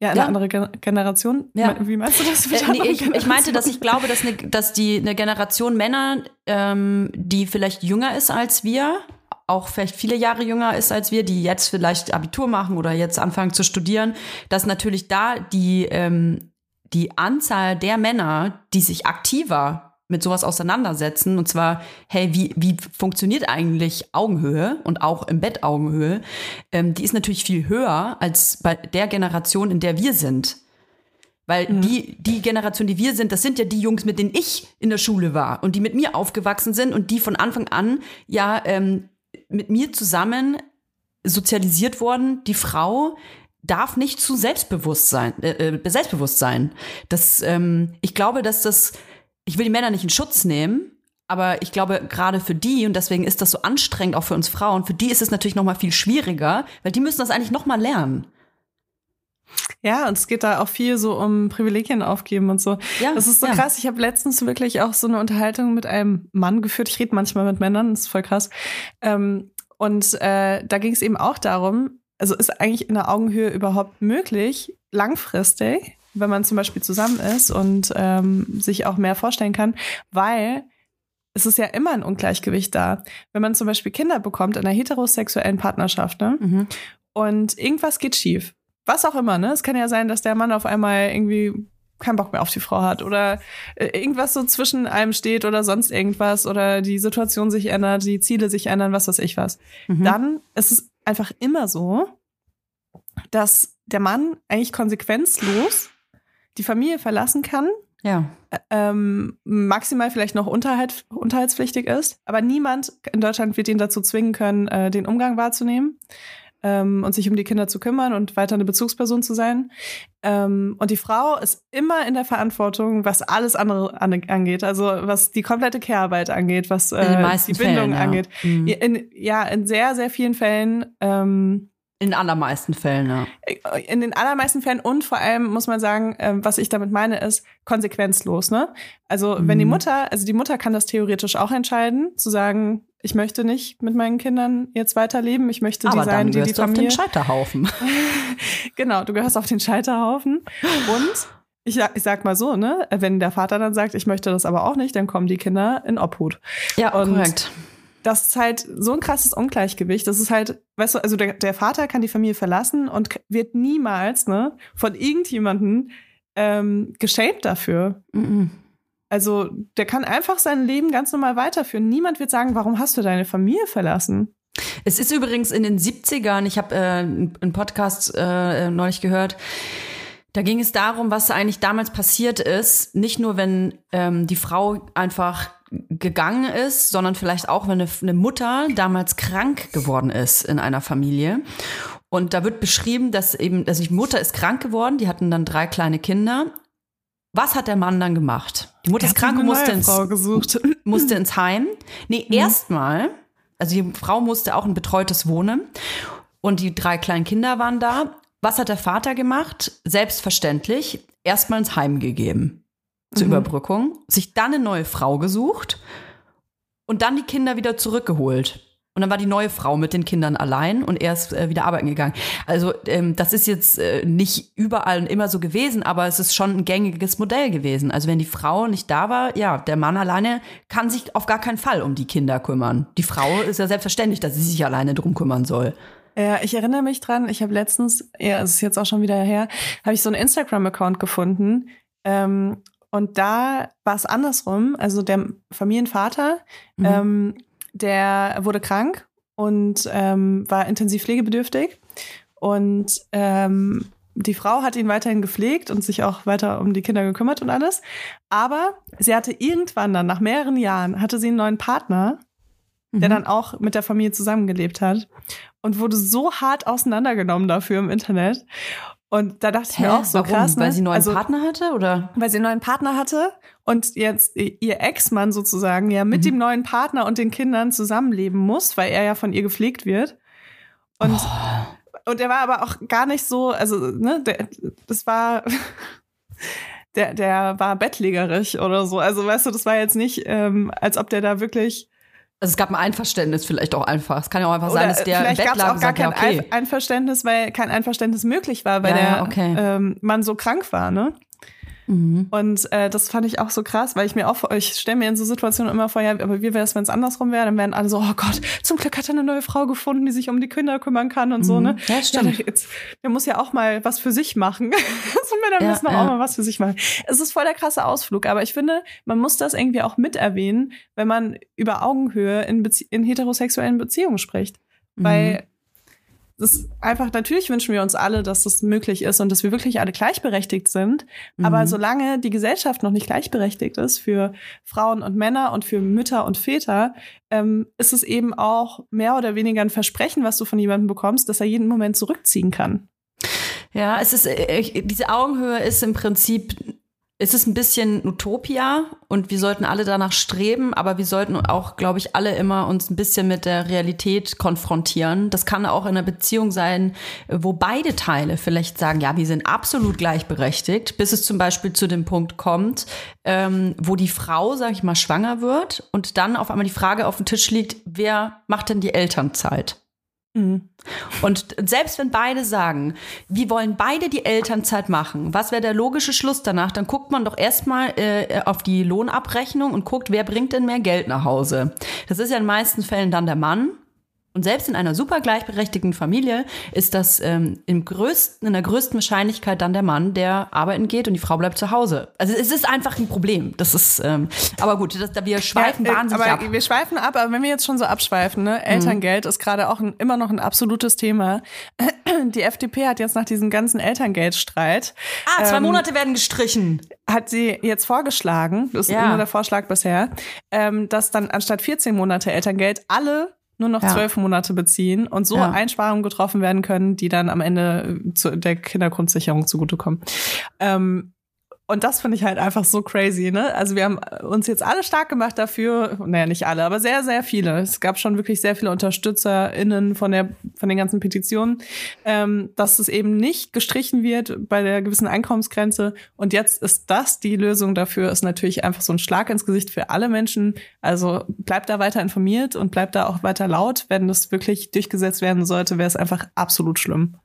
Ja, eine Ja. andere Gen Generation. Ja. Wie meinst du das? Äh, nee, ich, ich meinte, dass ich glaube, dass, eine, dass die eine Generation Männer, ähm, die vielleicht jünger ist als wir, auch vielleicht viele Jahre jünger ist als wir, die jetzt vielleicht Abitur machen oder jetzt anfangen zu studieren, dass natürlich da die, ähm, die Anzahl der Männer, die sich aktiver mit sowas auseinandersetzen, und zwar, hey, wie, wie funktioniert eigentlich Augenhöhe und auch im Bett Augenhöhe, ähm, die ist natürlich viel höher als bei der Generation, in der wir sind. Weil die, die Generation, die wir sind, das sind ja die Jungs, mit denen ich in der Schule war und die mit mir aufgewachsen sind und die von Anfang an ja ähm, mit mir zusammen sozialisiert wurden. Die Frau darf nicht zu selbstbewusst sein, äh, äh, selbstbewusst sein. Das, ähm, ich glaube, dass das, ich will die Männer nicht in Schutz nehmen, aber ich glaube, gerade für die, und deswegen ist das so anstrengend auch für uns Frauen, für die ist es natürlich noch mal viel schwieriger, weil die müssen das eigentlich noch mal lernen. Ja, und es geht da auch viel so um Privilegien aufgeben und so. Ja, das ist so ja. krass. Ich habe letztens wirklich auch so eine Unterhaltung mit einem Mann geführt. Ich rede manchmal mit Männern, das ist voll krass. Ähm, und äh, da ging es eben auch darum, also ist eigentlich in der Augenhöhe überhaupt möglich, langfristig, wenn man zum Beispiel zusammen ist und ähm, sich auch mehr vorstellen kann, weil es ist ja immer ein Ungleichgewicht da. Wenn man zum Beispiel Kinder bekommt in einer heterosexuellen Partnerschaft, ne? Mhm. und irgendwas geht schief. Was auch immer, ne? Es kann ja sein, dass der Mann auf einmal irgendwie keinen Bock mehr auf die Frau hat oder äh, irgendwas so zwischen einem steht oder sonst irgendwas oder die Situation sich ändert, die Ziele sich ändern, was weiß ich was. Mhm. Dann ist es einfach immer so, dass der Mann eigentlich konsequenzlos die Familie verlassen kann, Ja. ähm, maximal vielleicht noch Unterhalt, unterhaltspflichtig ist, aber niemand in Deutschland wird ihn dazu zwingen können, äh, den Umgang wahrzunehmen ähm, und sich um die Kinder zu kümmern und weiter eine Bezugsperson zu sein. Ähm, und die Frau ist immer in der Verantwortung, was alles andere an, angeht, also was die komplette Care-Arbeit angeht, was äh, die Bindung Fällen, ja. angeht. Mhm. In, ja, in sehr, sehr vielen Fällen ähm, In allermeisten Fällen, ja. in den allermeisten Fällen und vor allem muss man sagen, ähm, was ich damit meine, ist konsequenzlos. Ne? Also wenn die Mhm. Mutter, also die Mutter kann das theoretisch auch entscheiden, zu sagen, ich möchte nicht mit meinen Kindern jetzt weiterleben, ich möchte die Aber sein, dann die die wirst du auf Familie. den Scheiterhaufen. genau, du gehörst auf den Scheiterhaufen und ich sag, ich sag mal so, ne, wenn der Vater dann sagt, ich möchte das aber auch nicht, dann kommen die Kinder in Obhut. Ja, Und- korrekt. Das ist halt so ein krasses Ungleichgewicht. Das ist halt, weißt du, also der, der Vater kann die Familie verlassen und wird niemals, ne, von irgendjemanden ähm, geschämt dafür. Mhm. Also der kann einfach sein Leben ganz normal weiterführen. Niemand wird sagen, warum hast du deine Familie verlassen? Es ist übrigens in den 70ern, ich habe äh, einen Podcast äh, neulich gehört, da ging es darum, was eigentlich damals passiert ist. Nicht nur, wenn ähm, die Frau einfach gegangen ist, sondern vielleicht auch, wenn eine, eine Mutter damals krank geworden ist in einer Familie. Und da wird beschrieben, dass eben, also die Mutter ist krank geworden, die hatten dann drei kleine Kinder. Was hat der Mann dann gemacht? Die Mutter ist krank und musste ins, Frau gesucht. musste ins Heim. Nee, erstmal, also die Frau musste auch ein betreutes Wohnen und die drei kleinen Kinder waren da. Was hat der Vater gemacht? Selbstverständlich erstmal ins Heim gegeben zur Überbrückung, sich dann eine neue Frau gesucht und dann die Kinder wieder zurückgeholt. Und dann war die neue Frau mit den Kindern allein und er ist äh, wieder arbeiten gegangen. Also ähm, das ist jetzt äh, nicht überall und immer so gewesen, aber es ist schon ein gängiges Modell gewesen. Also wenn die Frau nicht da war, ja, der Mann alleine kann sich auf gar keinen Fall um die Kinder kümmern. Die Frau ist ja selbstverständlich, dass sie sich alleine drum kümmern soll. Ja, ich erinnere mich dran, ich habe letztens, ja, es ist jetzt auch schon wieder her, habe ich so einen Instagram-Account gefunden. Ähm, und da war es andersrum. Also der Familienvater, Mhm. ähm, der wurde krank und ähm, war intensiv pflegebedürftig. Und ähm, die Frau hat ihn weiterhin gepflegt und sich auch weiter um die Kinder gekümmert und alles. Aber sie hatte irgendwann dann, nach mehreren Jahren, hatte sie einen neuen Partner, der Mhm. dann auch mit der Familie zusammengelebt hat und wurde so hart auseinandergenommen dafür im Internet. Und da dachte ich Hä? mir auch so Warum? krass, ne? Weil sie einen neuen also, Partner hatte, oder? weil sie einen neuen Partner hatte und jetzt ihr Ex-Mann sozusagen ja mit Mhm. dem neuen Partner und den Kindern zusammenleben muss, weil er ja von ihr gepflegt wird. Und, und er war aber auch gar nicht so, also, ne, der, das war, der, der war bettlägerig oder so. Also, weißt du, das war jetzt nicht, ähm, als ob der da wirklich Also es gab ein Einverständnis vielleicht auch einfach. Es kann ja auch einfach sein, Oder dass der im vielleicht Bett gab es lag auch gar sagt, ja, kein okay. Ein- Einverständnis, weil kein Einverständnis möglich war, weil ja, der okay. ähm, Mann so krank war, ne? Mhm. Und äh, das fand ich auch so krass, weil ich mir auch, ich stelle mir in so Situationen immer vor, ja, aber wie wäre es, wenn es andersrum wäre? Dann wären alle so, oh Gott, zum Glück hat er eine neue Frau gefunden, die sich um die Kinder kümmern kann und so, Mhm. ne? Ja, stimmt. der, jetzt, der muss ja auch mal was für sich machen. so Männer Ja, müssen auch ja. mal was für sich machen. Es ist voll der krasse Ausflug, aber ich finde, man muss das irgendwie auch mit erwähnen, wenn man über Augenhöhe in, Bezie in heterosexuellen Beziehungen spricht. Mhm. Weil das ist einfach, natürlich wünschen wir uns alle, dass das möglich ist und dass wir wirklich alle gleichberechtigt sind. Aber Mhm. solange die Gesellschaft noch nicht gleichberechtigt ist für Frauen und Männer und für Mütter und Väter, ähm, ist es eben auch mehr oder weniger ein Versprechen, was du von jemandem bekommst, dass er jeden Moment zurückziehen kann. Ja, es ist, äh, ich- diese Augenhöhe ist im Prinzip, es ist ein bisschen Utopia und wir sollten alle danach streben, aber wir sollten auch, glaube ich, alle immer uns ein bisschen mit der Realität konfrontieren. Das kann auch in einer Beziehung sein, wo beide Teile vielleicht sagen, ja, wir sind absolut gleichberechtigt, bis es zum Beispiel zu dem Punkt kommt, ähm, wo die Frau, sage ich mal, schwanger wird und dann auf einmal die Frage auf dem Tisch liegt, wer macht denn die Elternzeit? Und selbst wenn beide sagen, wir wollen beide die Elternzeit machen, was wäre der logische Schluss danach? Dann guckt man doch erstmal äh, auf die Lohnabrechnung und guckt, wer bringt denn mehr Geld nach Hause. Das ist ja in den meisten Fällen dann der Mann. Und selbst in einer super gleichberechtigten Familie ist das ähm, im größten, in der größten Wahrscheinlichkeit dann der Mann, der arbeiten geht und die Frau bleibt zu Hause. Also es ist einfach ein Problem. Das ist, ähm, aber gut, das, wir schweifen Ja, äh, wahnsinnig aber ab. Mhm. Wir schweifen ab, aber wenn wir jetzt schon so abschweifen, ne? Elterngeld ist gerade auch ein, immer noch ein absolutes Thema. Die FDP hat jetzt nach diesem ganzen Elterngeldstreit Ah, zwei ähm, Monate werden gestrichen. hat sie jetzt vorgeschlagen, das ist Ja. nur der Vorschlag bisher, ähm, dass dann anstatt 14 Monate Elterngeld alle nur noch Ja. zwölf Monate beziehen und so Ja. Einsparungen getroffen werden können, die dann am Ende zu der Kindergrundsicherung zugutekommen. Ähm, und das finde ich halt einfach so crazy, ne? Also wir haben uns jetzt alle stark gemacht dafür, naja, nicht alle, aber sehr, sehr viele. Es gab schon wirklich sehr viele UnterstützerInnen von der, von den ganzen Petitionen, ähm, dass es eben nicht gestrichen wird bei der gewissen Einkommensgrenze. Und jetzt ist das die Lösung dafür, ist natürlich einfach so ein Schlag ins Gesicht für alle Menschen. Also bleibt da weiter informiert und bleibt da auch weiter laut. Wenn das wirklich durchgesetzt werden sollte, wäre es einfach absolut schlimm.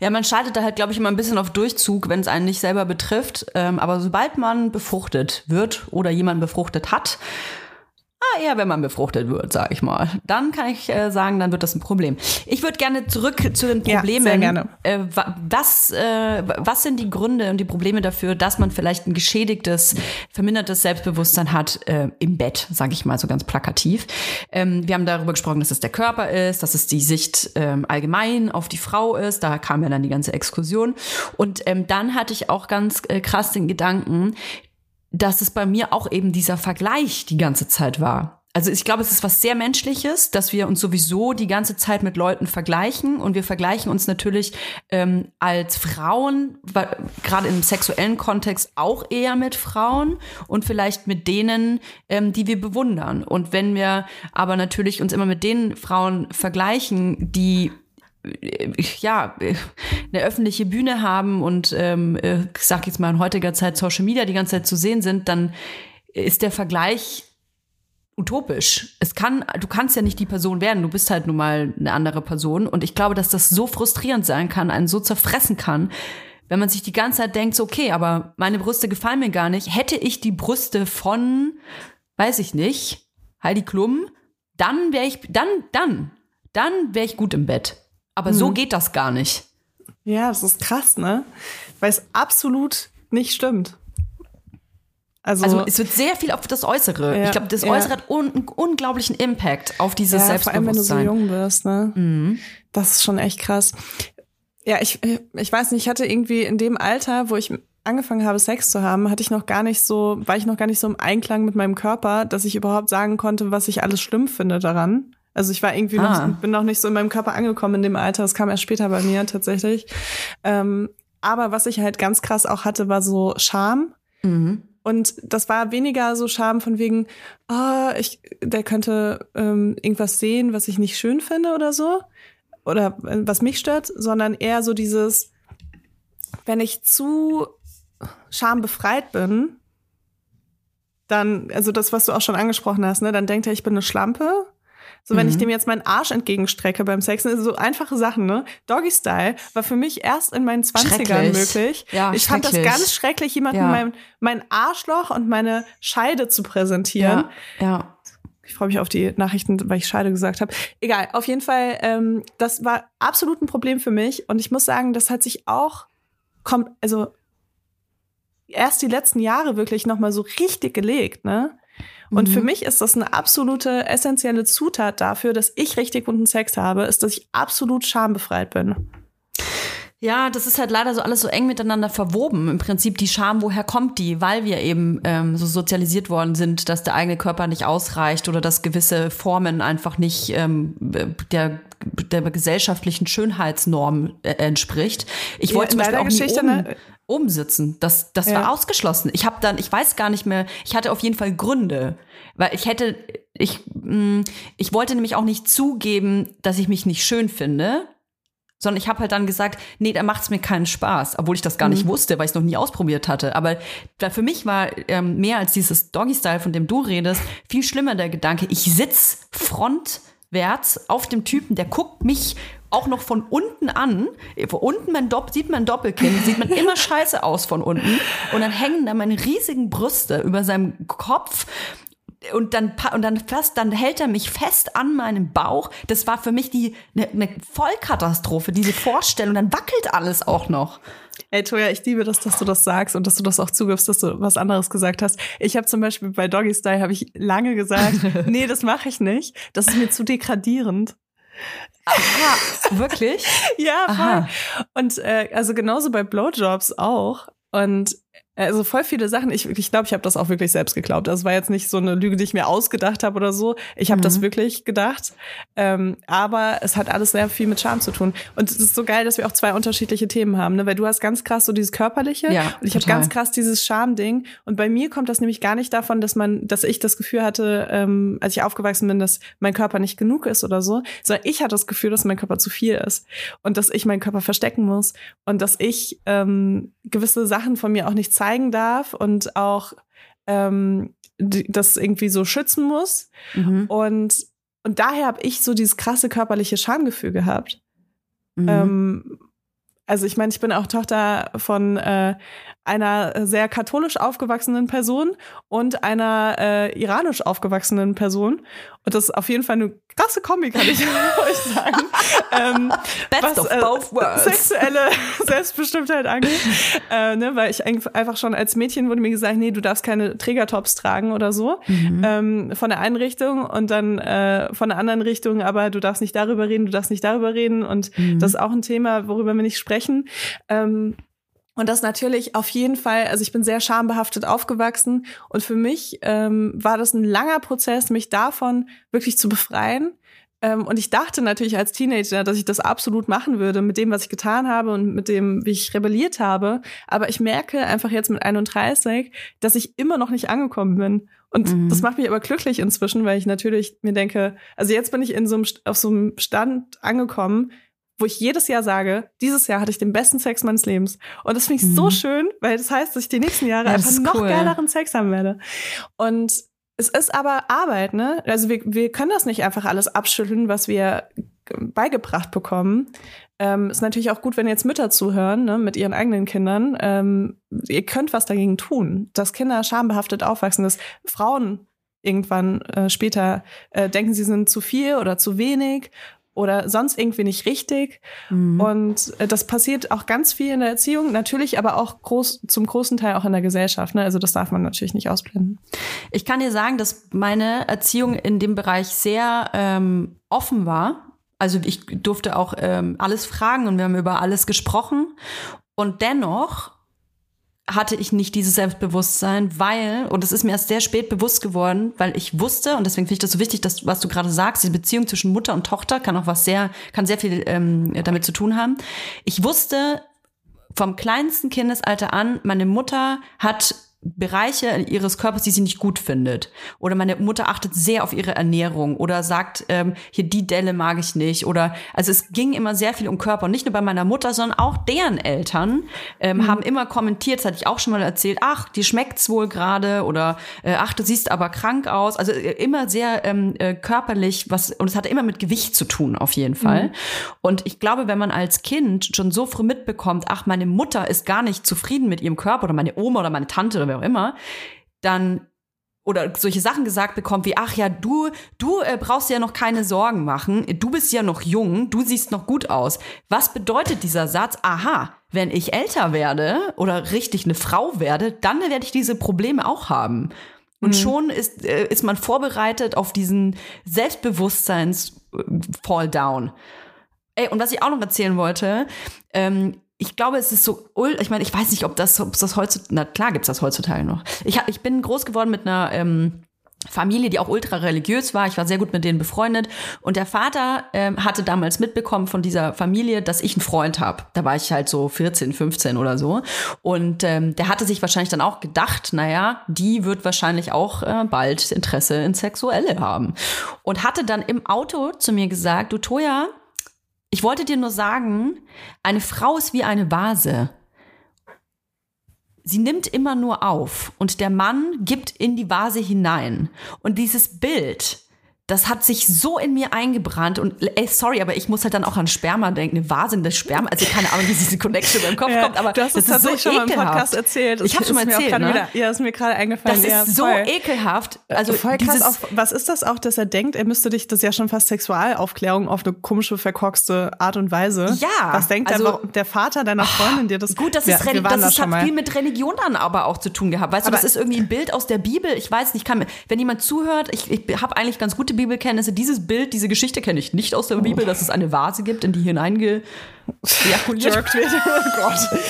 Ja, man schaltet da halt, glaube ich, immer ein bisschen auf Durchzug, wenn es einen nicht selber betrifft. Ähm, aber sobald man befruchtet wird oder jemand befruchtet hat, ah, eher wenn man befruchtet wird, sage ich mal, dann kann ich äh, sagen, dann wird das ein Problem. Ich würde gerne zurück zu den Ja, Problemen. sehr gerne. Äh, wa- was, äh, was sind die Gründe und die Probleme dafür, dass man vielleicht ein geschädigtes, vermindertes Selbstbewusstsein hat äh, im Bett, sage ich mal so ganz plakativ. Ähm, wir haben darüber gesprochen, dass es der Körper ist, dass es die Sicht ähm, allgemein auf die Frau ist. Da kam ja dann die ganze Exkursion. Und ähm, dann hatte ich auch ganz äh, krass den Gedanken, dass es bei mir auch eben dieser Vergleich die ganze Zeit war. Also ich glaube, es ist was sehr Menschliches, dass wir uns sowieso die ganze Zeit mit Leuten vergleichen und wir vergleichen uns natürlich ähm, als Frauen, gerade im sexuellen Kontext auch eher mit Frauen und vielleicht mit denen, ähm, die wir bewundern. Und wenn wir aber natürlich uns immer mit den Frauen vergleichen, die ja, äh, eine öffentliche Bühne haben und ähm, äh, ich sag jetzt mal in heutiger Zeit Social Media die ganze Zeit zu sehen sind, dann ist der Vergleich utopisch. Es kann, du kannst ja nicht die Person werden, du bist halt nun mal eine andere Person. Und ich glaube, dass das so frustrierend sein kann, einen so zerfressen kann, wenn man sich die ganze Zeit denkt, so, okay, aber meine Brüste gefallen mir gar nicht. Hätte ich die Brüste von, weiß ich nicht, Heidi Klum, dann wäre ich, dann, dann, dann wäre ich gut im Bett. Aber so Mhm. geht das gar nicht. Ja, das ist krass, ne? Weil es absolut nicht stimmt. Also, Also es wird sehr viel auf das Äußere. Ja, ich glaube, das ja. Äußere hat un einen unglaublichen Impact auf dieses ja, vor allem wenn du so Selbstbewusstsein. jung bist, ne? Mhm. Das ist schon echt krass. Ja, ich, ich weiß nicht, ich hatte irgendwie in dem Alter, wo ich angefangen habe, Sex zu haben, hatte ich noch gar nicht so, war ich noch gar nicht so im Einklang mit meinem Körper, dass ich überhaupt sagen konnte, was ich alles schlimm finde daran. Also ich war irgendwie Ah. noch, bin noch nicht so in meinem Körper angekommen in dem Alter. Das kam erst später bei mir tatsächlich. Ähm, aber was ich halt ganz krass auch hatte, war so Scham. Mhm. Und das war weniger so Scham von wegen, ah, ich, der könnte ähm, irgendwas sehen, was ich nicht schön finde oder so. Oder äh, was mich stört, sondern eher so dieses, wenn ich zu schambefreit bin, dann, also das, was du auch schon angesprochen hast, ne, dann denkt er, ich bin eine Schlampe. So, wenn Mhm. ich dem jetzt meinen Arsch entgegenstrecke beim Sex, also so einfache Sachen, ne? Doggy Style war für mich erst in meinen 20ern Schrecklich. möglich. Ja, ich fand das ganz schrecklich, jemandem Ja. mein, mein Arschloch und meine Scheide zu präsentieren. Ja, ja. Ich freue mich auf die Nachrichten, weil ich Scheide gesagt habe. Egal, auf jeden Fall, ähm, das war absolut ein Problem für mich. Und ich muss sagen, das hat sich auch, kommt, also erst die letzten Jahre wirklich nochmal so richtig gelegt, ne? Und Mhm. für mich ist das eine absolute essentielle Zutat dafür, dass ich richtig guten Sex habe, ist, dass ich absolut schambefreit bin. Ja, das ist halt leider so alles so eng miteinander verwoben. Im Prinzip die Scham, woher kommt die? Weil wir eben ähm, so sozialisiert worden sind, dass der eigene Körper nicht ausreicht oder dass gewisse Formen einfach nicht ähm, der der gesellschaftlichen Schönheitsnorm äh, entspricht. Ich Ja, wollte zum in deiner Geschichte, ne? Oben sitzen. Das, das Ja. war ausgeschlossen. Ich habe dann, ich weiß gar nicht mehr, ich hatte auf jeden Fall Gründe. Weil ich hätte, ich, mh, ich wollte nämlich auch nicht zugeben, dass ich mich nicht schön finde sondern ich habe halt dann gesagt, nee, da macht's mir keinen Spaß, obwohl ich das gar nicht wusste, weil ich es noch nie ausprobiert hatte. Aber da für mich war ähm, mehr als dieses Doggy-Style, von dem du redest, viel schlimmer der Gedanke, ich sitz frontwärts auf dem Typen, der guckt mich auch noch von unten an. Von unten mein Dopp sieht man Doppelkinn, sieht man immer scheiße aus von unten. Und dann hängen da meine riesigen Brüste über seinem Kopf und dann und dann fast dann hält er mich fest an meinem Bauch. Das war für mich die eine ne Vollkatastrophe, diese Vorstellung. Dann wackelt alles auch noch. Ey, Toja, ich liebe das, dass du das sagst und dass du das auch zugibst, dass du was anderes gesagt hast. Ich habe zum Beispiel bei Doggy Style habe ich lange gesagt, nee, das mache ich nicht. Das ist mir zu degradierend. Aha, wirklich? Ja, voll. Aha. Und äh, also genauso bei Blowjobs auch. Und also voll viele Sachen. Ich ich, glaube, ich habe das auch wirklich selbst geglaubt. Das war jetzt nicht so eine Lüge, die ich mir ausgedacht habe oder so. Ich habe das wirklich gedacht. Ähm, aber es hat alles sehr viel mit Charme zu tun. Und es ist so geil, dass wir auch zwei unterschiedliche Themen haben, ne? Weil du hast ganz krass so dieses körperliche Ja, und ich habe ganz krass dieses Charme-Ding. Und bei mir kommt das nämlich gar nicht davon, dass man, dass ich das Gefühl hatte, ähm, als ich aufgewachsen bin, dass mein Körper nicht genug ist oder so, sondern ich hatte das Gefühl, dass mein Körper zu viel ist und dass ich meinen Körper verstecken muss und dass ich ähm, gewisse Sachen von mir auch nicht zeigen darf und auch ähm, die, das irgendwie so schützen muss. Mhm. Und, und daher habe ich so dieses krasse körperliche Schamgefühl gehabt. Mhm. Ähm, also ich meine, ich bin auch Tochter von äh, einer sehr katholisch aufgewachsenen Person und einer äh, iranisch aufgewachsenen Person. Und das ist auf jeden Fall eine krasse Kombi, kann ich euch sagen. ähm, Best of both worlds. sexuelle Selbstbestimmtheit angeht. äh, ne, weil ich einfach schon als Mädchen wurde mir gesagt, nee, du darfst keine Trägertops tragen oder so. Mhm. Ähm, von der einen Richtung und dann äh, von der anderen Richtung, aber du darfst nicht darüber reden, du darfst nicht darüber reden. Und Mhm. das ist auch ein Thema, worüber wir nicht sprechen. Ähm, und das natürlich auf jeden Fall, also ich bin sehr schambehaftet aufgewachsen und für mich ähm, war das ein langer Prozess, mich davon wirklich zu befreien. Ähm, und ich dachte natürlich als Teenager, dass ich das absolut machen würde mit dem, was ich getan habe und mit dem, wie ich rebelliert habe. Aber ich merke einfach jetzt mit 31, dass ich immer noch nicht angekommen bin. Und Mhm. das macht mich aber glücklich inzwischen, weil ich natürlich mir denke, also jetzt bin ich in so einem, auf so einem Stand angekommen, wo ich jedes Jahr sage, dieses Jahr hatte ich den besten Sex meines Lebens. Und das finde ich so Mhm. schön, weil das heißt, dass ich die nächsten Jahre Ja, einfach noch cool. geileren Sex haben werde. Und es ist aber Arbeit, ne? Also wir, wir können das nicht einfach alles abschütteln, was wir beigebracht bekommen. Ähm, ist natürlich auch gut, wenn jetzt Mütter zuhören, ne, mit ihren eigenen Kindern. Ähm, ihr könnt was dagegen tun, dass Kinder schambehaftet aufwachsen, dass Frauen irgendwann äh, später äh, denken, sie sind zu viel oder zu wenig oder sonst irgendwie nicht richtig. Mhm. Und äh, das passiert auch ganz viel in der Erziehung, natürlich, aber auch groß, zum großen Teil auch in der Gesellschaft. Ne? Also das darf man natürlich nicht ausblenden. Ich kann dir sagen, dass meine Erziehung in dem Bereich sehr ähm, offen war. Also ich durfte auch ähm, alles fragen und wir haben über alles gesprochen. Und dennoch hatte ich nicht dieses Selbstbewusstsein, weil, und das ist mir erst sehr spät bewusst geworden, weil ich wusste, und deswegen finde ich das so wichtig, dass, was du gerade sagst, diese Beziehung zwischen Mutter und Tochter kann auch was sehr, kann sehr viel ähm, damit zu tun haben. Ich wusste vom kleinsten Kindesalter an, meine Mutter hat Bereiche ihres Körpers, die sie nicht gut findet. Oder meine Mutter achtet sehr auf ihre Ernährung oder sagt, ähm, hier die Delle mag ich nicht. Oder also es ging immer sehr viel um Körper. Und nicht nur bei meiner Mutter, sondern auch deren Eltern ähm, haben immer kommentiert, das hatte ich auch schon mal erzählt, ach, die schmeckt's wohl gerade oder äh, ach, du siehst aber krank aus. Also äh, immer sehr ähm, äh, körperlich, was, und es hatte immer mit Gewicht zu tun, auf jeden Fall. Und ich glaube, wenn man als Kind schon so früh mitbekommt, ach, meine Mutter ist gar nicht zufrieden mit ihrem Körper oder meine Oma oder meine Tante oder wer auch immer, dann oder solche Sachen gesagt bekommt wie ach ja du du äh, brauchst ja noch keine Sorgen machen. Du bist ja noch jung. Du siehst noch gut aus. Was bedeutet dieser Satz? Aha wenn ich älter werde oder richtig eine Frau werde dann werde ich diese Probleme auch haben. Und schon ist äh, ist man vorbereitet auf diesen Selbstbewusstseins äh, Fall down. Ey, und was ich auch noch erzählen wollte, ähm, ich glaube, es ist so, ich meine, ich weiß nicht, ob das, ob das heutzutage, na klar gibt's das heutzutage noch. Ich, ich bin groß geworden mit einer ähm, Familie, die auch ultra religiös war. Ich war sehr gut mit denen befreundet. Und der Vater ähm, hatte damals mitbekommen von dieser Familie, dass ich einen Freund habe. Da war ich halt so 14, 15 oder so. Und ähm, der hatte sich wahrscheinlich dann auch gedacht, naja, die wird wahrscheinlich auch äh, bald Interesse in Sexuelle haben. Und hatte dann im Auto zu mir gesagt, du Toja, ich wollte dir nur sagen, eine Frau ist wie eine Vase. Sie nimmt immer nur auf und der Mann gibt in die Vase hinein. Und dieses Bild, das hat sich so in mir eingebrannt und ey, sorry, aber ich muss halt dann auch an Sperma denken, eine in das Sperma, also keine Ahnung, wie diese Connection beim Kopf kommt, aber du hast es das ist so tatsächlich schon mal im ekelhaft. Podcast erzählt. Das Ich habe schon mal erzählt, ne? wieder, ja, ist mir gerade eingefallen. Das ja, ist so voll. ekelhaft. Also voll krass. Auch, was ist das auch, dass er denkt, er müsste dich, das ist ja schon fast Sexualaufklärung auf eine komische, verkorkste Art und Weise. Ja, Was denkt also- der, der Vater deiner Freundin dir das? Gut, das, wir, ist, wir das da ist, schon hat mal. viel mit Religion dann aber auch zu tun gehabt. Weißt du, Aber- das ist irgendwie ein Bild aus der Bibel. Ich weiß nicht, kann, wenn jemand zuhört, ich, ich habe eigentlich ganz gute Bibelkenntnisse. Dieses Bild, diese Geschichte kenne ich nicht aus der Bibel, dass es eine Vase gibt, in die hineinge ejakuliert wird. Oh Gott.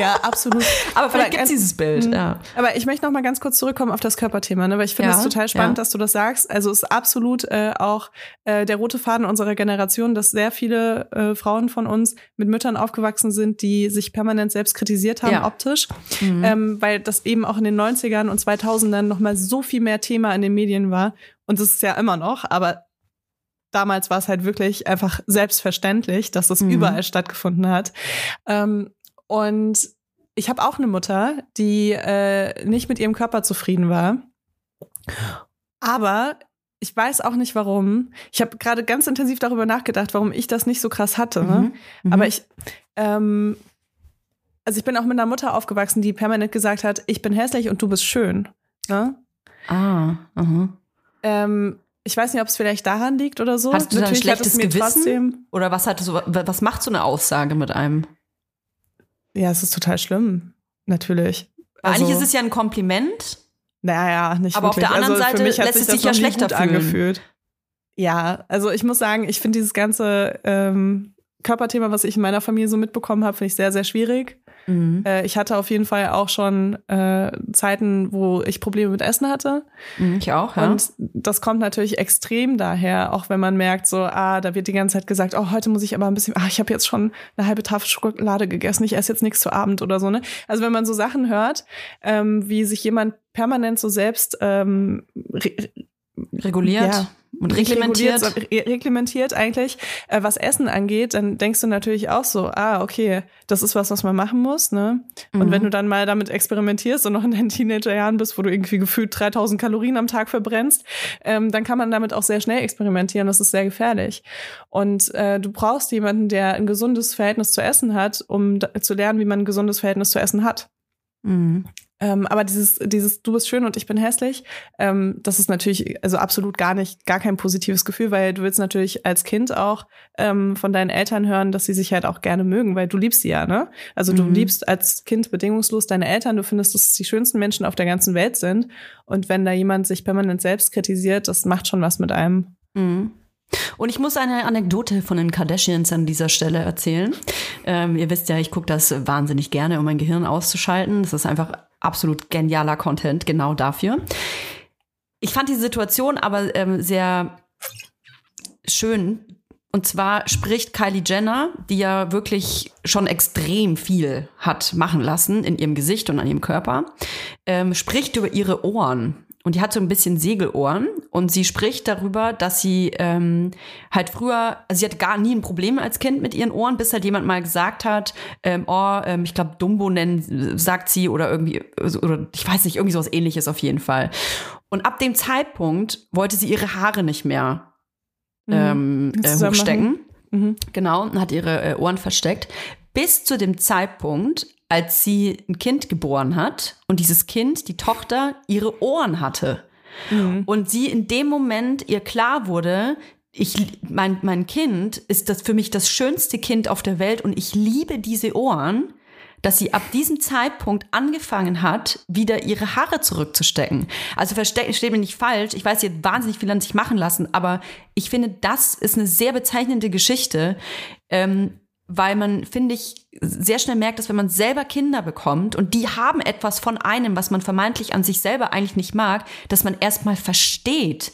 Ja, absolut. Aber vielleicht gibt es dieses Bild. Ja. Aber ich möchte noch mal ganz kurz zurückkommen auf das Körperthema, ne? weil ich finde Ja, es total spannend, ja. dass du das sagst. Also es ist absolut äh, auch äh, der rote Faden unserer Generation, dass sehr viele äh, Frauen von uns mit Müttern aufgewachsen sind, die sich permanent selbst kritisiert haben Ja. optisch, ähm, weil das eben auch in den 90ern und 2000ern noch mal so viel mehr Thema in den Medien war. Und das ist ja immer noch, aber damals war es halt wirklich einfach selbstverständlich, dass das Mhm. überall stattgefunden hat. Ähm, und ich habe auch eine Mutter, die äh, nicht mit ihrem Körper zufrieden war. Aber ich weiß auch nicht warum. Ich habe gerade ganz intensiv darüber nachgedacht, warum ich das nicht so krass hatte. Ne? Mhm. Aber ich, ähm, also ich bin auch mit einer Mutter aufgewachsen, die permanent gesagt hat, ich bin hässlich und du bist schön. Ne? Ah, aha. Ähm, ich weiß nicht, ob es vielleicht daran liegt oder so. Hast du ein Natürlich hat schlechtes Gewissen? Trotzdem, Oder was hat so, was macht so eine Aussage mit einem? ja, es ist total schlimm. Natürlich. Also- eigentlich ist es ja ein Kompliment. Naja, nicht Aber auf wirklich. der anderen also Seite lässt es sich ja schlechter fühlen. angefühlt. Ja, also ich muss sagen, ich finde dieses ganze ähm, Körperthema, was ich in meiner Familie so mitbekommen habe, finde ich sehr, sehr schwierig. Mhm. Äh, ich hatte auf jeden Fall auch schon äh, Zeiten, wo ich Probleme mit Essen hatte. Mhm, Ich auch, ja. Und das kommt natürlich extrem daher, auch wenn man merkt, so, ah, da wird die ganze Zeit gesagt, oh, heute muss ich aber ein bisschen, ah, ich habe jetzt schon eine halbe Tafel Schokolade gegessen, ich esse jetzt nichts zu Abend oder so, ne? Also wenn man so Sachen hört, ähm, wie sich jemand permanent so selbst ähm, re reguliert ja. Und reglementiert. reglementiert eigentlich, äh, was Essen angeht, dann denkst du natürlich auch so, ah, okay, das ist was, was man machen muss, ne? Und Mhm. wenn du dann mal damit experimentierst und noch in deinen Teenagerjahren bist, wo du irgendwie gefühlt 3000 Kalorien am Tag verbrennst, ähm, dann kann man damit auch sehr schnell experimentieren. Das ist sehr gefährlich. Und äh, du brauchst jemanden, der ein gesundes Verhältnis zu Essen hat, um zu lernen, wie man ein gesundes Verhältnis zu Essen hat. Mhm. Ähm, aber dieses, dieses Du bist schön und ich bin hässlich, ähm, das ist natürlich also absolut gar nicht, gar kein positives Gefühl, weil du willst natürlich als Kind auch ähm, von deinen Eltern hören, dass sie sich halt auch gerne mögen, weil du liebst sie ja, ne? Also du Mhm. liebst als Kind bedingungslos deine Eltern, du findest, dass es die schönsten Menschen auf der ganzen Welt sind. Und wenn da jemand sich permanent selbst kritisiert, das macht schon was mit einem. Mhm. Und ich muss eine Anekdote von den Kardashians an dieser Stelle erzählen. Ähm, ihr wisst ja, ich gucke das wahnsinnig gerne, um mein Gehirn auszuschalten. Das ist einfach absolut genialer Content, genau dafür. Ich fand die Situation aber ähm, sehr schön. Und zwar spricht Kylie Jenner, die ja wirklich schon extrem viel hat machen lassen in ihrem Gesicht und an ihrem Körper, ähm, spricht über ihre Ohren. Und die hat so ein bisschen Segelohren und sie spricht darüber, dass sie ähm, halt früher, also sie hatte gar nie ein Problem als Kind mit ihren Ohren, bis halt jemand mal gesagt hat, ähm, oh, ähm, ich glaube Dumbo nennen, sagt sie oder irgendwie, oder ich weiß nicht, irgendwie sowas ähnliches auf jeden Fall. Und ab dem Zeitpunkt wollte sie ihre Haare nicht mehr ähm, äh, hochstecken. Mhm. Genau, und hat ihre äh, Ohren versteckt. Bis zu dem Zeitpunkt, als sie ein Kind geboren hat und dieses Kind, die Tochter, ihre Ohren hatte. Mhm. Und sie in dem Moment ihr klar wurde, ich, mein, mein Kind ist das für mich das schönste Kind auf der Welt und ich liebe diese Ohren, dass sie ab diesem Zeitpunkt angefangen hat, wieder ihre Haare zurückzustecken. Also versteht versteht mich nicht falsch, ich weiß, sie hat wahnsinnig viel an sich machen lassen, aber ich finde, das ist eine sehr bezeichnende Geschichte, ähm, weil man, finde ich, sehr schnell merkt, dass wenn man selber Kinder bekommt und die haben etwas von einem, was man vermeintlich an sich selber eigentlich nicht mag, dass man erstmal versteht,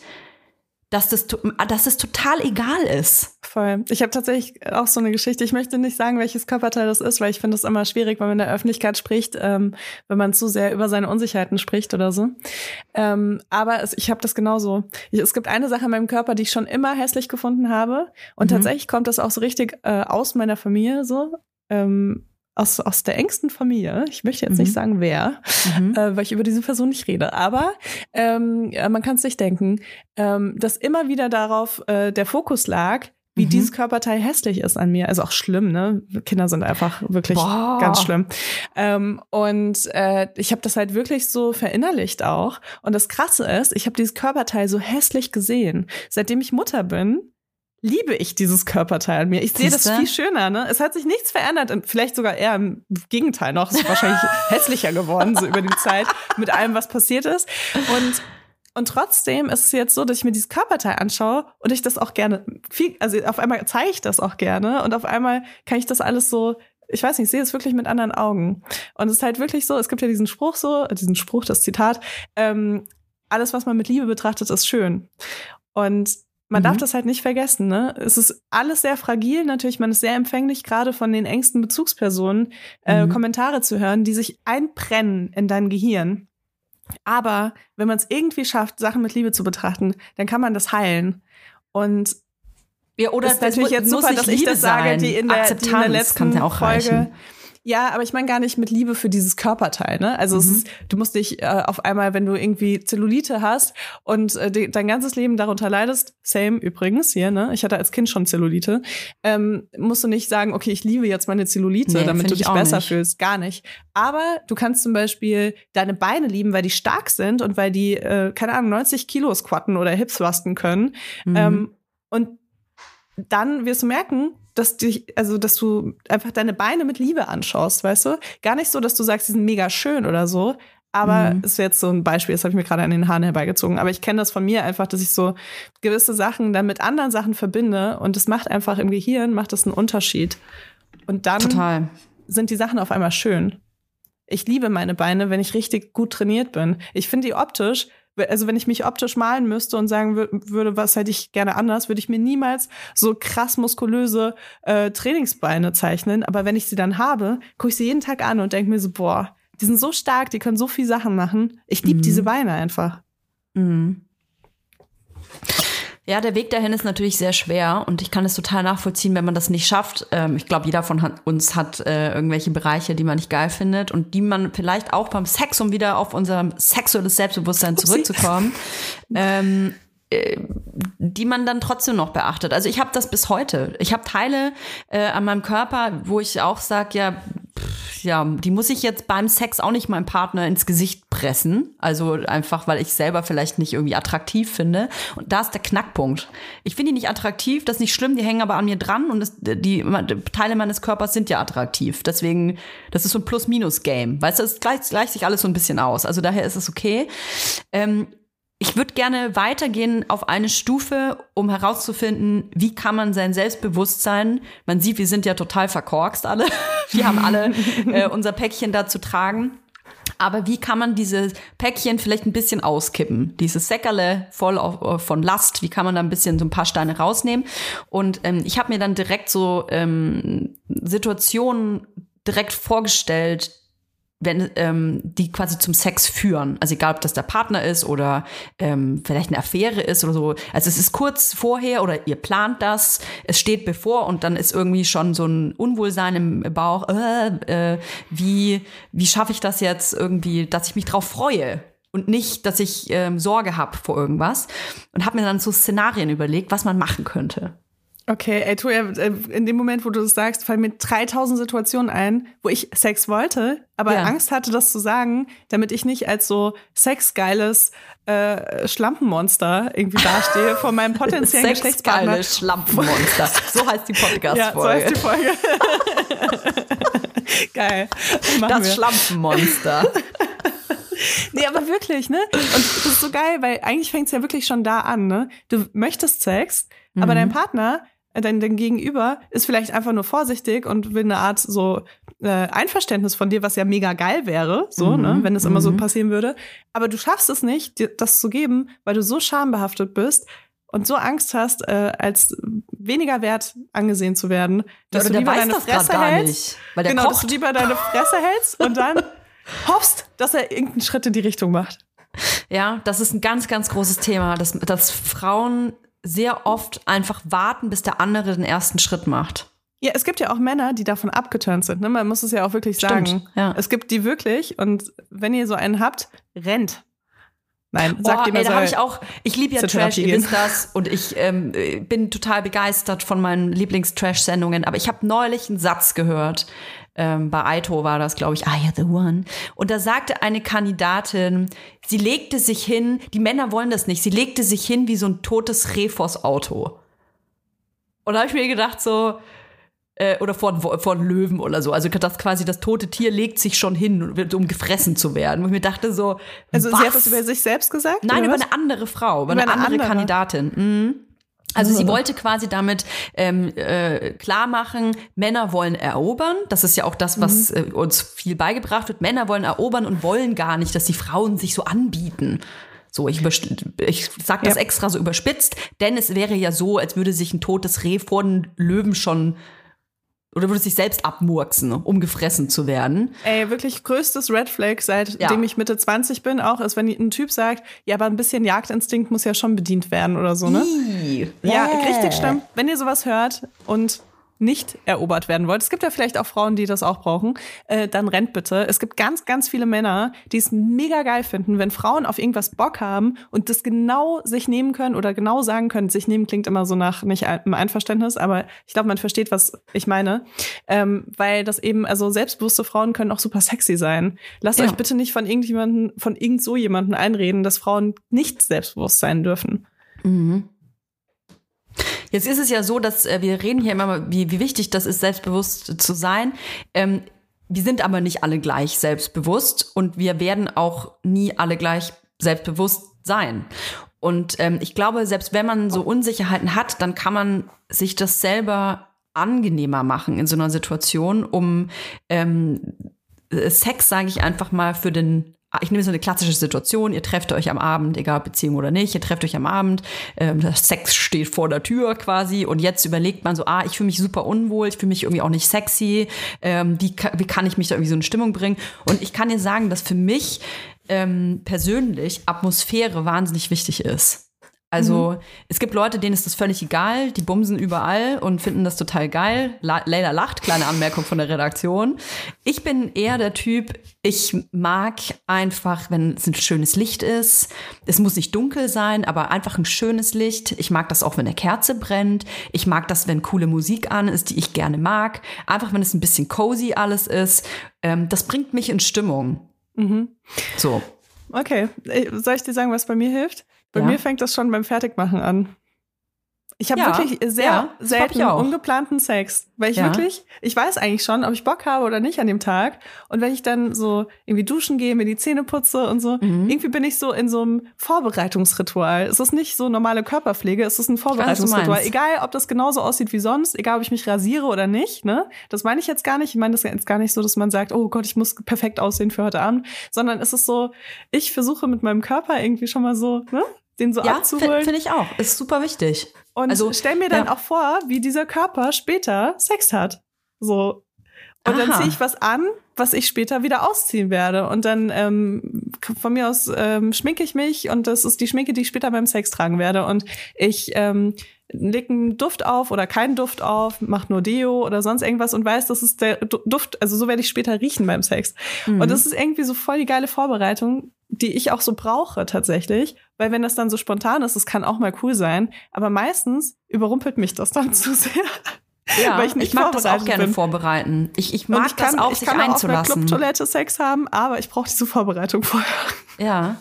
dass das, dass es total egal ist. Voll. Ich habe tatsächlich auch so eine Geschichte. Ich möchte nicht sagen, welches Körperteil das ist, weil ich finde es immer schwierig, wenn man in der Öffentlichkeit spricht, ähm, wenn man zu sehr über seine Unsicherheiten spricht oder so. Ähm, aber es, ich habe das genauso. Ich, es gibt eine Sache in meinem Körper, die ich schon immer hässlich gefunden habe. Und Mhm. tatsächlich kommt das auch so richtig äh, aus meiner Familie so. Ähm, aus, aus der engsten Familie. Ich möchte jetzt Mhm. nicht sagen, wer, äh, weil ich über diese Person nicht rede. Aber ähm, man kann es sich denken, ähm, dass immer wieder darauf äh, der Fokus lag, wie Mhm. dieses Körperteil hässlich ist an mir. Also auch schlimm, ne? Kinder sind einfach wirklich Boah. ganz schlimm. Ähm, und äh, ich habe das halt wirklich so verinnerlicht auch. Und das Krasse ist, ich habe dieses Körperteil so hässlich gesehen. Seitdem ich Mutter bin, liebe ich dieses Körperteil an mir. Ich sehe das viel schöner, ne? Es hat sich nichts verändert. und Vielleicht sogar eher im Gegenteil noch. Es ist wahrscheinlich hässlicher geworden, so über die Zeit, mit allem, was passiert ist. Und und trotzdem ist es jetzt so, dass ich mir dieses Körperteil anschaue und ich das auch gerne viel, also auf einmal zeige ich das auch gerne und auf einmal kann ich das alles so, ich weiß nicht, ich sehe es wirklich mit anderen Augen. Und es ist halt wirklich so, es gibt ja diesen Spruch so, diesen Spruch, das Zitat, ähm, alles, was man mit Liebe betrachtet, ist schön. Und man Mhm. darf das halt nicht vergessen, ne? Es ist alles sehr fragil, natürlich, man ist sehr empfänglich, gerade von den engsten Bezugspersonen, äh, Mhm. Kommentare zu hören, die sich einbrennen in dein Gehirn. Aber wenn man es irgendwie schafft, Sachen mit Liebe zu betrachten, dann kann man das heilen. Und Ja, oder ist natürlich jetzt super, dass ich Liebe das sage, die in der, die in der letzten ja auch Folge. Ja, aber ich meine gar nicht mit Liebe für dieses Körperteil, ne? Also Mhm. ist, du musst dich äh, auf einmal, wenn du irgendwie Zellulite hast und äh, de, dein ganzes Leben darunter leidest, same übrigens hier, ne? Ich hatte als Kind schon Zellulite, ähm, musst du nicht sagen, okay, ich liebe jetzt meine Zellulite, Nee, damit du ich dich besser nicht. fühlst, gar nicht. Aber du kannst zum Beispiel deine Beine lieben, weil die stark sind und weil die, äh, keine Ahnung, 90 Kilo squatten oder Hips thrusten können. Mhm. Ähm, und dann wirst du merken, dass dich, also dass du einfach deine Beine mit Liebe anschaust, weißt du? Gar nicht so, dass du sagst, die sind mega schön oder so. Aber Mhm. ist jetzt so ein Beispiel, das habe ich mir gerade an den Haaren herbeigezogen. Aber ich kenne das von mir einfach, dass ich so gewisse Sachen dann mit anderen Sachen verbinde und das macht einfach im Gehirn, macht das einen Unterschied. Und dann Total. sind die Sachen auf einmal schön. Ich liebe meine Beine, wenn ich richtig gut trainiert bin. Ich finde die optisch, also wenn ich mich optisch malen müsste und sagen wür würde, was hätte ich gerne anders, würde ich mir niemals so krass muskulöse äh, Trainingsbeine zeichnen. Aber wenn ich sie dann habe, gucke ich sie jeden Tag an und denke mir so, boah, die sind so stark, die können so viel Sachen machen. Ich liebe Mhm. diese Beine einfach. Mhm. Ja, der Weg dahin ist natürlich sehr schwer und ich kann es total nachvollziehen, wenn man das nicht schafft. Ähm, ich glaube, jeder von uns hat äh, irgendwelche Bereiche, die man nicht geil findet und die man vielleicht auch beim Sex, um wieder auf unser sexuelles Selbstbewusstsein zurückzukommen, ähm, äh, die man dann trotzdem noch beachtet. Also ich habe das bis heute. Ich habe Teile äh, an meinem Körper, wo ich auch sage, ja, ja, die muss ich jetzt beim Sex auch nicht meinem Partner ins Gesicht pressen. Also einfach, weil ich selber vielleicht nicht irgendwie attraktiv finde. Und da ist der Knackpunkt. Ich finde die nicht attraktiv, das ist nicht schlimm, die hängen aber an mir dran und das, die Teile meines Körpers sind ja attraktiv. Deswegen, das ist so ein Plus-Minus-Game. Weißt du, es gleicht, gleicht sich alles so ein bisschen aus. Also daher ist es okay. Ähm, ich würde gerne weitergehen auf eine Stufe, um herauszufinden, wie kann man sein Selbstbewusstsein, man sieht, wir sind ja total verkorkst alle, wir haben alle äh, unser Päckchen da zu tragen. Aber wie kann man dieses Päckchen vielleicht ein bisschen auskippen? Dieses Säckerle voll auf, äh, von Last, wie kann man da ein bisschen so ein paar Steine rausnehmen? Und ähm, ich habe mir dann direkt so ähm, Situationen direkt vorgestellt, wenn ähm, die quasi zum Sex führen. Also egal, ob das der Partner ist oder ähm, vielleicht eine Affäre ist oder so. Also es ist kurz vorher oder ihr plant das, es steht bevor und dann ist irgendwie schon so ein Unwohlsein im Bauch. Äh, äh, wie wie schaffe ich das jetzt irgendwie, dass ich mich drauf freue? Und nicht, dass ich ähm, Sorge habe vor irgendwas. Und habe mir dann so Szenarien überlegt, was man machen könnte. Okay, ey, Toja, äh, in dem Moment, wo du das sagst, fallen mir 3000 Situationen ein, wo ich Sex wollte, aber Ja. Angst hatte, das zu sagen, damit ich nicht als so sexgeiles äh, Schlampenmonster irgendwie dastehe von meinem potenziellen Geschlechtspartner. Sexgeile Schlampenmonster. So heißt die Ja, so heißt Podcast-Folge. die Folge. Geil. Machen das wir. Schlampenmonster. Nee, aber wirklich, ne? Und das ist so geil, weil eigentlich fängt es ja wirklich schon da an, ne? Du möchtest Sex, aber dein Partner, äh, dein, dein Gegenüber, ist vielleicht einfach nur vorsichtig und will eine Art so äh, Einverständnis von dir, was ja mega geil wäre, so, ne? Wenn es immer so passieren würde. Aber du schaffst es nicht, dir das zu geben, weil du so schambehaftet bist und so Angst hast, äh, als weniger wert angesehen zu werden, dass Oder du lieber deine Fresse hältst. nicht, weil der genau, dass kocht. du lieber deine Fresse hältst und dann hoffst, dass er irgendeinen Schritt in die Richtung macht. Ja, das ist ein ganz, ganz großes Thema, dass, dass Frauen sehr oft einfach warten, bis der andere den ersten Schritt macht. Ja, es gibt ja auch Männer, die davon abgeturnt sind. Ne? Man muss es ja auch wirklich Stimmt, sagen. ja. Es gibt die wirklich und wenn ihr so einen habt, rennt. Nein, Boah, sagt da habe soll- ich auch, ich liebe ja Trash, ihr gehen. wisst das. Und ich ähm, äh, bin total begeistert von meinen Lieblings-Trash-Sendungen. Aber ich habe neulich einen Satz gehört. Ähm, bei Aito war das, glaube ich, I am the one. Und da sagte eine Kandidatin, sie legte sich hin, die Männer wollen das nicht, sie legte sich hin wie so ein totes Reh vors Auto. Und da habe ich mir gedacht, so, äh, oder vor, vor einem Löwen oder so. Also das quasi das tote Tier legt sich schon hin, um gefressen zu werden. Und ich mir dachte so, Also was? sie hat das über sich selbst gesagt? Nein, über was? eine andere Frau, über, Über eine, eine andere, andere? Kandidatin. Mhm. Also sie Oh. wollte quasi damit ähm, äh, klar machen, Männer wollen erobern. Das ist ja auch das, was Mhm. äh, uns viel beigebracht wird. Männer wollen erobern und wollen gar nicht, dass die Frauen sich so anbieten. So, ich, ich sag das Ja. extra so überspitzt, denn es wäre ja so, als würde sich ein totes Reh vor den Löwen schon oder würde sich selbst abmurksen, um gefressen zu werden. Ey, wirklich größtes Red Flag, seitdem Ja. ich Mitte 20 bin, auch ist, wenn ein Typ sagt, ja, aber ein bisschen Jagdinstinkt muss ja schon bedient werden oder so, ne? Ih. Ja, Bäh. richtig schlimm. Wenn ihr sowas hört und nicht erobert werden wollt, es gibt ja vielleicht auch Frauen, die das auch brauchen, äh, dann rennt bitte. Es gibt ganz, ganz viele Männer, die es mega geil finden, wenn Frauen auf irgendwas Bock haben und das genau sich nehmen können oder genau sagen können. Sich nehmen klingt immer so nach nicht einem Einverständnis, aber ich glaube, man versteht, was ich meine. Ähm, weil das eben, also selbstbewusste Frauen können auch super sexy sein. Lasst Ja. euch bitte nicht von irgendjemanden, von irgend so jemanden einreden, dass Frauen nicht selbstbewusst sein dürfen. Jetzt ist es ja so, dass äh, wir reden hier immer, mal, wie, wie wichtig das ist, selbstbewusst zu sein. Ähm, wir sind aber nicht alle gleich selbstbewusst und wir werden auch nie alle gleich selbstbewusst sein. Und ähm, ich glaube, selbst wenn man so Unsicherheiten hat, dann kann man sich das selber angenehmer machen in so einer Situation, um ähm, äh, Sex, sage ich einfach mal, für den ich nehme so eine klassische Situation, ihr trefft euch am Abend, egal Beziehung oder nicht, ihr trefft euch am Abend, ähm, Sex steht vor der Tür quasi und jetzt überlegt man so, ah, ich fühle mich super unwohl, ich fühle mich irgendwie auch nicht sexy, ähm, wie, wie kann ich mich da irgendwie so in Stimmung bringen? Und ich kann dir sagen, dass für mich ähm, persönlich Atmosphäre wahnsinnig wichtig ist. Also es gibt Leute, denen ist das völlig egal, die bumsen überall und finden das total geil. La Leila lacht, kleine Anmerkung von der Redaktion. Ich bin eher der Typ, ich mag einfach, wenn es ein schönes Licht ist. Es muss nicht dunkel sein, aber einfach ein schönes Licht. Ich mag das auch, wenn eine Kerze brennt. Ich mag das, wenn coole Musik an ist, die ich gerne mag. Einfach, wenn es ein bisschen cozy alles ist. Ähm, das bringt mich in Stimmung. Mhm. So. Okay, Äh, soll ich dir sagen, was bei mir hilft? Bei Ja. mir fängt das schon beim Fertigmachen an. Ich habe Ja, wirklich sehr ja, selten ungeplanten Sex, weil ich Ja. wirklich, ich weiß eigentlich schon, ob ich Bock habe oder nicht an dem Tag. Und wenn ich dann so irgendwie duschen gehe, mir die Zähne putze und so, Mhm. irgendwie bin ich so in so einem Vorbereitungsritual. Es ist nicht so normale Körperpflege, es ist ein Vorbereitungsritual. meinst. Egal, ob das genauso aussieht wie sonst, egal, ob ich mich rasiere oder nicht, ne? Das meine ich jetzt gar nicht. Ich meine das jetzt gar nicht so, dass man sagt, oh Gott, ich muss perfekt aussehen für heute Abend, sondern es ist so, ich versuche mit meinem Körper irgendwie schon mal so, ne? Den so Ja, abzuholen. finde find ich auch. Ist super wichtig. Und Also, stell mir dann ja. auch vor, wie dieser Körper später Sex hat. So. Und dann Aha. ziehe ich was an, was ich später wieder ausziehen werde. Und dann ähm, von mir aus ähm, schminke ich mich und das ist die Schminke, die ich später beim Sex tragen werde. Und ich ähm, leg einen Duft auf oder keinen Duft auf, mach nur Deo oder sonst irgendwas und weiß, das ist der Du- Duft, also so werde ich später riechen beim Sex. Mhm. Und das ist irgendwie so voll die geile Vorbereitung, die ich auch so brauche tatsächlich. Weil wenn das dann so spontan ist, das kann auch mal cool sein. Aber meistens überrumpelt mich das dann zu sehr. ja, weil ich nicht mag das auch gerne bin. vorbereiten. Ich, ich mag ich kann, das auch, ich sich kann auch auf einer einzulassen. Clubtoilette Sex haben, aber ich brauche diese Vorbereitung vorher. Ja.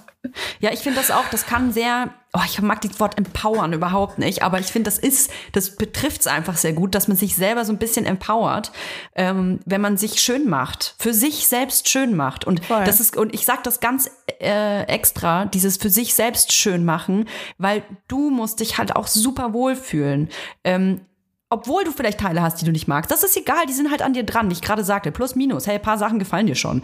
Ja, ich finde das auch, das kann sehr, oh, ich mag das Wort empowern überhaupt nicht, aber ich finde, das ist, das betrifft es einfach sehr gut, dass man sich selber so ein bisschen empowert, ähm, wenn man sich schön macht, für sich selbst schön macht. Und Voll. das ist, und ich sag das ganz äh, extra, dieses für sich selbst schön machen, weil du musst dich halt auch super wohlfühlen. Ähm, obwohl du vielleicht Teile hast, die du nicht magst. Das ist egal, die sind halt an dir dran, wie ich gerade sagte. Plus, minus. Hey, ein paar Sachen gefallen dir schon.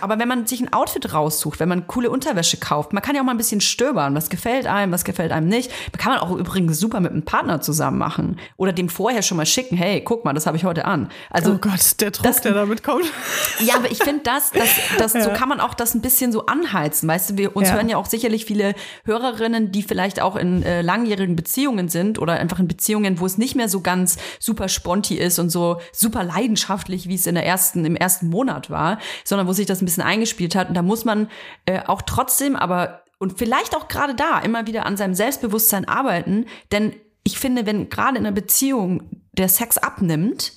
Aber wenn man sich ein Outfit raussucht, wenn man coole Unterwäsche kauft, man kann ja auch mal ein bisschen stöbern. Was gefällt einem, was gefällt einem nicht. Man kann man auch übrigens super mit einem Partner zusammen machen. Oder dem vorher schon mal schicken, hey, guck mal, das habe ich heute an. Also, oh Gott, der Druck, das- der damit kommt. ja, aber ich finde das, das, das so Ja. kann man auch das ein bisschen so anheizen. Weißt du, wir uns Ja. hören ja auch sicherlich viele Hörerinnen, die vielleicht auch in äh, langjährigen Beziehungen sind oder einfach in Beziehungen, wo es nicht mehr so ganz super sponti ist und so super leidenschaftlich, wie es in der ersten, im ersten Monat war, sondern wo sich das ein bisschen eingespielt hat. Und da muss man äh, auch trotzdem, aber und vielleicht auch gerade da immer wieder an seinem Selbstbewusstsein arbeiten, denn ich finde, wenn gerade in einer Beziehung der Sex abnimmt,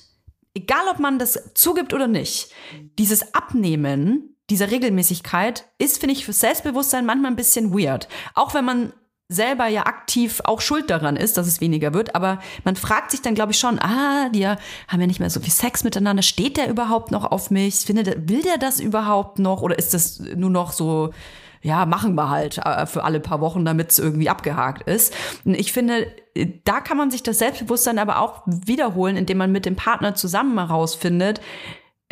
egal ob man das zugibt oder nicht, dieses Abnehmen dieser Regelmäßigkeit ist, finde ich, für Selbstbewusstsein manchmal ein bisschen weird. Auch wenn man selber ja aktiv auch schuld daran ist, dass es weniger wird, aber man fragt sich dann, glaube ich, schon, ah, die haben ja nicht mehr so viel Sex miteinander, steht der überhaupt noch auf mich? Findet will der das überhaupt noch? Oder ist das nur noch so, ja, machen wir halt äh, für alle paar Wochen, damit es irgendwie abgehakt ist. Ich finde, äh, da kann man sich das Selbstbewusstsein aber auch wiederholen, indem man mit dem Partner zusammen herausfindet,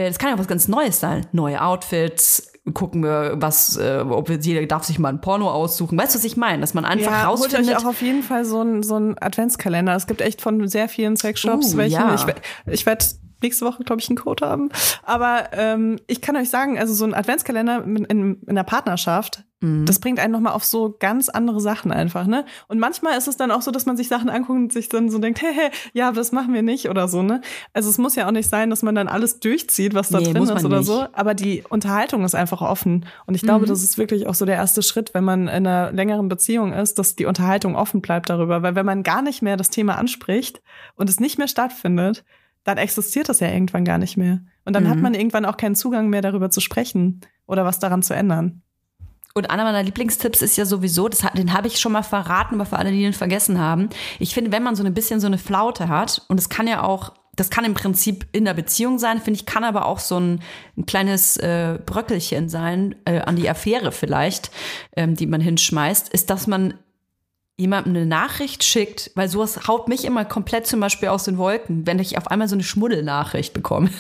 äh, das kann ja was ganz Neues sein. Neue Outfits, gucken wir, was, äh, ob wir- jeder darf sich mal ein Porno aussuchen. Weißt du, was ich meine? Dass man einfach Ja, holt rausfindet. euch auch auf jeden Fall so einen so einen Adventskalender. Es gibt echt von sehr vielen Sexshops Uh, welche. ja. Ich, ich werde nächste Woche, glaube ich, einen Code haben. Aber ähm, ich kann euch sagen, also so ein Adventskalender in, in, in der Partnerschaft, Mhm. das bringt einen nochmal auf so ganz andere Sachen einfach, ne? Und manchmal ist es dann auch so, dass man sich Sachen anguckt und sich dann so denkt, hey, hey, ja, das machen wir nicht oder so, ne? Also es muss ja auch nicht sein, dass man dann alles durchzieht, was da Nee, drin ist oder nicht. so. Aber die Unterhaltung ist einfach offen. Und ich glaube, das ist wirklich auch so der erste Schritt, wenn man in einer längeren Beziehung ist, dass die Unterhaltung offen bleibt darüber. Weil wenn man gar nicht mehr das Thema anspricht und es nicht mehr stattfindet, dann existiert das ja irgendwann gar nicht mehr. Und dann hat man irgendwann auch keinen Zugang mehr darüber zu sprechen oder was daran zu ändern. Und einer meiner Lieblingstipps ist ja sowieso, das, den habe ich schon mal verraten, aber für alle, die den vergessen haben. Ich finde, wenn man so ein bisschen so eine Flaute hat, und es kann ja auch, das kann im Prinzip in der Beziehung sein, finde ich, kann aber auch so ein, ein kleines äh, Bröckelchen sein, äh, an die Affäre vielleicht, ähm, die man hinschmeißt, ist, dass man jemandem eine Nachricht schickt, weil sowas haut mich immer komplett zum Beispiel aus den Wolken, wenn ich auf einmal so eine Schmuddelnachricht bekomme.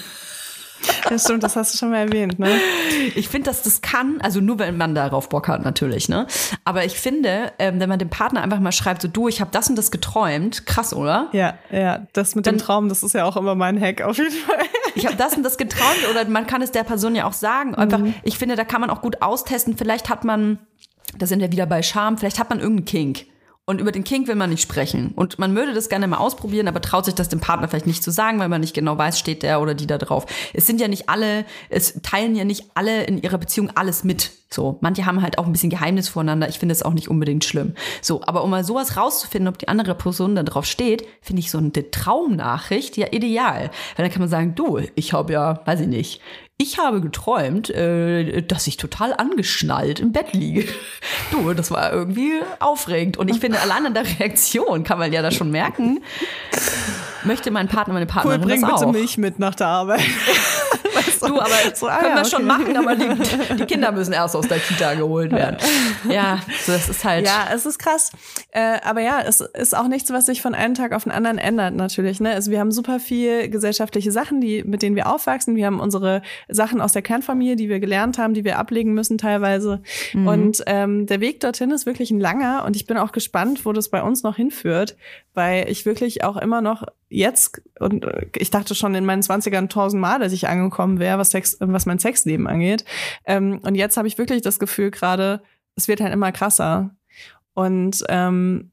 Ja, stimmt, das hast du schon mal erwähnt, ne? Ich finde, dass das kann, also nur wenn man darauf Bock hat natürlich, ne? Aber ich finde, ähm, wenn man dem Partner einfach mal schreibt, so du, ich habe das und das geträumt, krass, oder? Ja, ja, das mit dem Dann- Traum, das ist ja auch immer mein Hack auf jeden Fall. Ich habe das und das geträumt oder man kann es der Person ja auch sagen. Einfach, ich finde, da kann man auch gut austesten. Vielleicht hat man, da sind wir wieder bei Charme, vielleicht hat man irgendeinen Kink. Und über den Kink will man nicht sprechen. Und man würde das gerne mal ausprobieren, aber traut sich das dem Partner vielleicht nicht zu sagen, weil man nicht genau weiß, steht der oder die da drauf. Es sind ja nicht alle, es teilen ja nicht alle in ihrer Beziehung alles mit. So, manche haben halt auch ein bisschen Geheimnis voneinander. Ich finde es auch nicht unbedingt schlimm. So, aber um mal sowas rauszufinden, ob die andere Person da drauf steht, finde ich so eine Traumnachricht ja ideal. Weil dann kann man sagen, du, ich habe ja, weiß ich nicht, ich habe geträumt, äh, dass ich total angeschnallt im Bett liege. Du, das war irgendwie aufregend. Und ich finde, allein an der Reaktion kann man ja da schon merken, möchte mein Partner, meine Cool, Partnerin bring das bitte auch. Milch mit nach der Arbeit. Du, aber So, ah können ja, wir schon okay. machen, aber die, die Kinder müssen erst aus der Kita geholt werden. Ja, so, das ist halt. Ja, es ist krass. Äh, aber ja, es ist auch nichts, was sich von einem Tag auf den anderen ändert, natürlich. Ne? Also wir haben super viel gesellschaftliche Sachen, die, mit denen wir aufwachsen. Wir haben unsere Sachen aus der Kernfamilie, die wir gelernt haben, die wir ablegen müssen teilweise. Und ähm, der Weg dorthin ist wirklich ein langer und ich bin auch gespannt, wo das bei uns noch hinführt, weil ich wirklich auch immer noch jetzt und äh, ich dachte schon in meinen 20ern tausendmal, dass ich angekommen wäre, was, Sex, was mein Sexleben angeht. Ähm, und jetzt habe ich wirklich das Gefühl gerade, es wird halt immer krasser. Und ähm,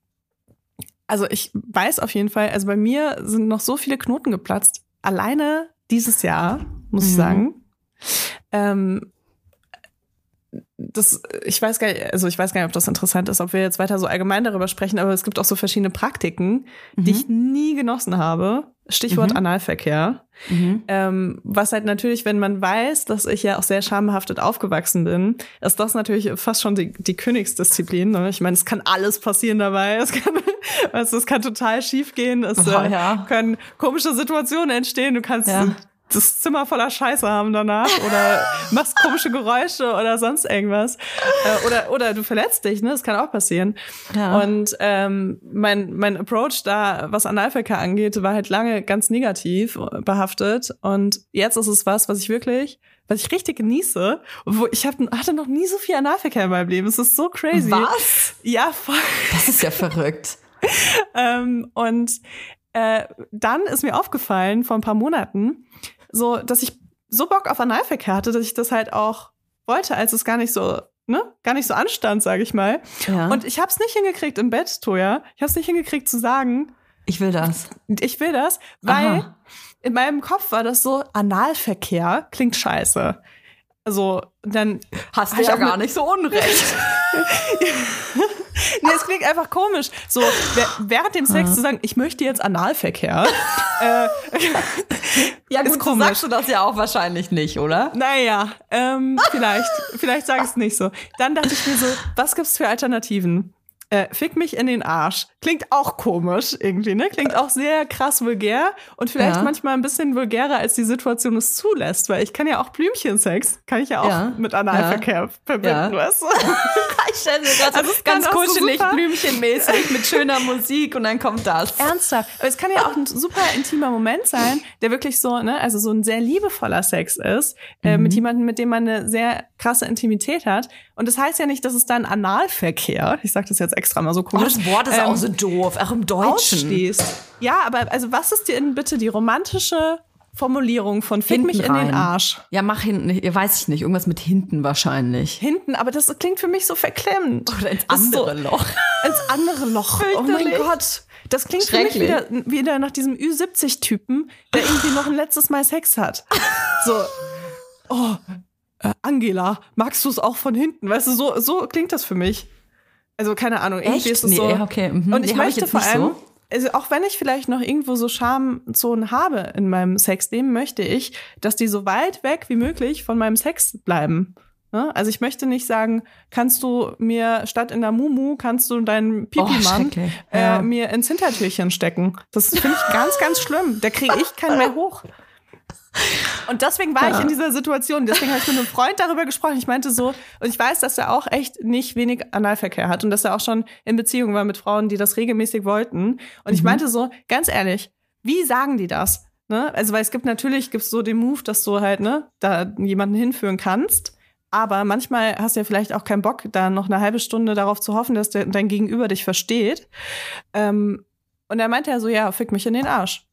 also ich weiß auf jeden Fall, also bei mir sind noch so viele Knoten geplatzt. Alleine dieses Jahr, muss ich Mhm. sagen. Ähm, das, ich weiß gar nicht, also ich weiß gar nicht, ob das interessant ist, ob wir jetzt weiter so allgemein darüber sprechen, aber es gibt auch so verschiedene Praktiken, die ich nie genossen habe. Stichwort Mhm. Analverkehr. Mhm. Ähm, was halt natürlich, wenn man weiß, dass ich ja auch sehr schamhaftet aufgewachsen bin, ist das natürlich fast schon die, die Königsdisziplin. Ne? Ich meine, es kann alles passieren dabei. Es kann, also, es kann total schief gehen. Es Oh, äh, ja. können komische Situationen entstehen. Du kannst Ja. Das Zimmer voller Scheiße haben danach oder machst komische Geräusche oder sonst irgendwas. Äh, oder, oder du verletzt dich, ne? Das kann auch passieren. Ja. Und ähm, mein, mein Approach da, was Analverkehr angeht, war halt lange ganz negativ behaftet. Und jetzt ist es was, was ich wirklich, was ich richtig genieße. Wo ich hab, hatte noch nie so viel Analverkehr in meinem Leben. Es ist so crazy. Was? Ja, voll. Das ist ja verrückt. Ähm, und äh, dann ist mir aufgefallen vor ein paar Monaten, so, dass ich so Bock auf Analverkehr hatte, dass ich das halt auch wollte, als es gar nicht so, ne, gar nicht so anstand, sage ich mal. Ja. Und ich habe es nicht hingekriegt im Bett, Toja. Ich habe es nicht hingekriegt zu sagen, ich will das. ich will das, weil Aha. in meinem Kopf war das so, Analverkehr klingt scheiße. Also, dann Hast ich auch mit- nicht so unrecht. Nee, es klingt einfach komisch. So, wer- während dem Sex zu sagen, ich möchte jetzt Analverkehr. äh, ja, Ist gut, so komisch. sagst du das ja auch wahrscheinlich nicht, oder? naja, ähm, vielleicht, vielleicht sage ich es nicht so. Dann dachte ich mir so, was gibt's für Alternativen? Äh, fick mich in den Arsch. Klingt auch komisch irgendwie, ne? Klingt auch sehr krass vulgär und vielleicht Ja. manchmal ein bisschen vulgärer, als die Situation es zulässt, weil ich kann ja auch Blümchensex, kann ich ja auch Ja. mit Analverkehr verbinden, Ja. weißt du? Ich stelle mir gerade Also ganz so kuschelig, super- blümchenmäßig mit schöner Musik und dann kommt das. Ernsthaft. Aber es kann ja auch ein super intimer Moment sein, der wirklich so, ne, also so ein sehr liebevoller Sex ist, äh, mit jemandem, mit dem man eine sehr krasse Intimität hat. Und das heißt ja nicht, dass es dann Analverkehr, ich sage das jetzt extra mal so Oh, komisch, das Wort ist ähm, auch so doof, auch im Deutschen. ausschließt. Ja, aber also was ist denn bitte die romantische Formulierung von Fick mich in Hinten den rein. Arsch? Ja, mach hinten, weiß ich nicht, irgendwas mit hinten wahrscheinlich. Hinten, aber das klingt für mich so verklemmt. Oder ins ist so- andere Loch. ins andere Loch. Oh mein. Gott. Das klingt für mich wieder, wieder nach diesem Ü70-Typen, der irgendwie noch ein letztes Mal Sex hat. So, oh, äh, Angela, magst du es auch von hinten? Weißt du, so, so klingt das für mich. Also keine Ahnung, irgendwie Echt? ist es Nee, so. okay, mhm. Und ich Nee, ich möchte jetzt vor allem, so. also auch wenn ich vielleicht noch irgendwo so Schamzonen habe in meinem Sexleben, möchte ich, dass die so weit weg wie möglich von meinem Sex bleiben. Ne? Also ich möchte nicht sagen, kannst du mir statt in der Mumu, kannst du deinen Pipi-Mann Oh, äh, Ja. mir ins Hintertürchen stecken. Das finde ich ganz, ganz schlimm. Da kriege ich keinen mehr hoch. Und deswegen war ich in dieser Situation. Deswegen habe ich mit einem Freund darüber gesprochen. Ich meinte so, und ich weiß, dass er auch echt nicht wenig Analverkehr hat und dass er auch schon in Beziehung war mit Frauen, die das regelmäßig wollten. Und ich meinte so, ganz ehrlich, wie sagen die das? Ne? Also, weil es gibt natürlich, gibt's so den Move, dass du halt, ne, da jemanden hinführen kannst. Aber manchmal hast du ja vielleicht auch keinen Bock, da noch eine halbe Stunde darauf zu hoffen, dass der, dein Gegenüber dich versteht. Ähm, und er meinte ja so, ja, fick mich in den Arsch.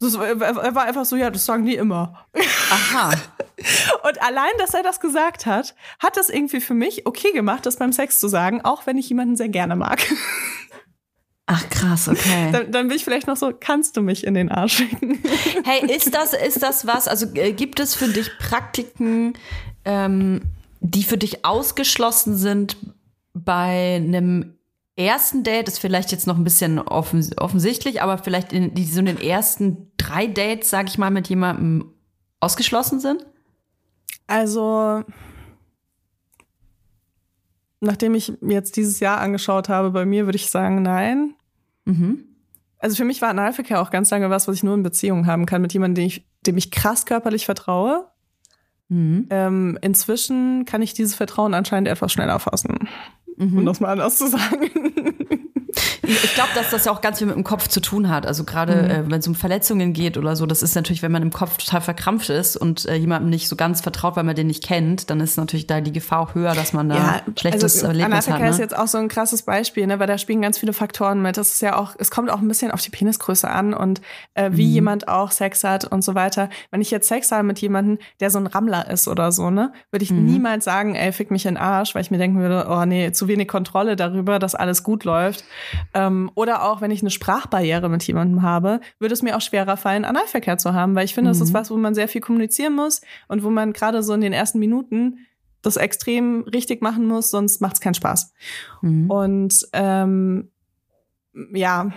Das, war einfach so, ja, das sagen die immer. Aha. Und allein, dass er das gesagt hat, hat das irgendwie für mich okay gemacht, das beim Sex zu sagen, auch wenn ich jemanden sehr gerne mag. Ach krass, okay. Dann, dann bin ich vielleicht noch so, kannst du mich in den Arsch schicken? Hey, ist das, ist das was? Also äh, gibt es für dich Praktiken, ähm, die für dich ausgeschlossen sind bei einem ersten Date? Ist vielleicht jetzt noch ein bisschen offens offensichtlich, aber vielleicht in, die so in den ersten drei Dates, sag ich mal, mit jemandem ausgeschlossen sind? Also, nachdem ich mir jetzt dieses Jahr angeschaut habe, bei mir würde ich sagen, nein. Mhm. Also für mich war Analverkehr auch ganz lange was, was ich nur in Beziehungen haben kann, mit jemandem, dem ich, dem ich krass körperlich vertraue. Mhm. Ähm, inzwischen kann ich dieses Vertrauen anscheinend etwas schneller fassen. Mhm. Um das mal anders zu sagen. Ich glaube, dass das ja auch ganz viel mit dem Kopf zu tun hat. Also gerade Mhm. äh, wenn es um Verletzungen geht oder so, das ist natürlich, wenn man im Kopf total verkrampft ist und äh, jemandem nicht so ganz vertraut, weil man den nicht kennt, dann ist natürlich da die Gefahr auch höher, dass man da schlechtes also Erlebnis hat. Analverkehr ist Ne? jetzt auch so ein krasses Beispiel, ne, weil da spielen ganz viele Faktoren mit. Das ist ja auch, es kommt auch ein bisschen auf die Penisgröße an und äh, wie Mhm. jemand auch Sex hat und so weiter. Wenn ich jetzt Sex habe mit jemandem, der so ein Rammler ist oder so, ne, würde ich Mhm. niemals sagen, ey, fick mich in den Arsch, weil ich mir denken würde, oh nee, zu wenig Kontrolle darüber, dass alles gut läuft. Ähm, oder auch, wenn ich eine Sprachbarriere mit jemandem habe, würde es mir auch schwerer fallen, Analverkehr zu haben, weil ich finde, das ist was, wo man sehr viel kommunizieren muss und wo man gerade so in den ersten Minuten das extrem richtig machen muss, sonst macht es keinen Spaß. Mhm. Und ähm, ja,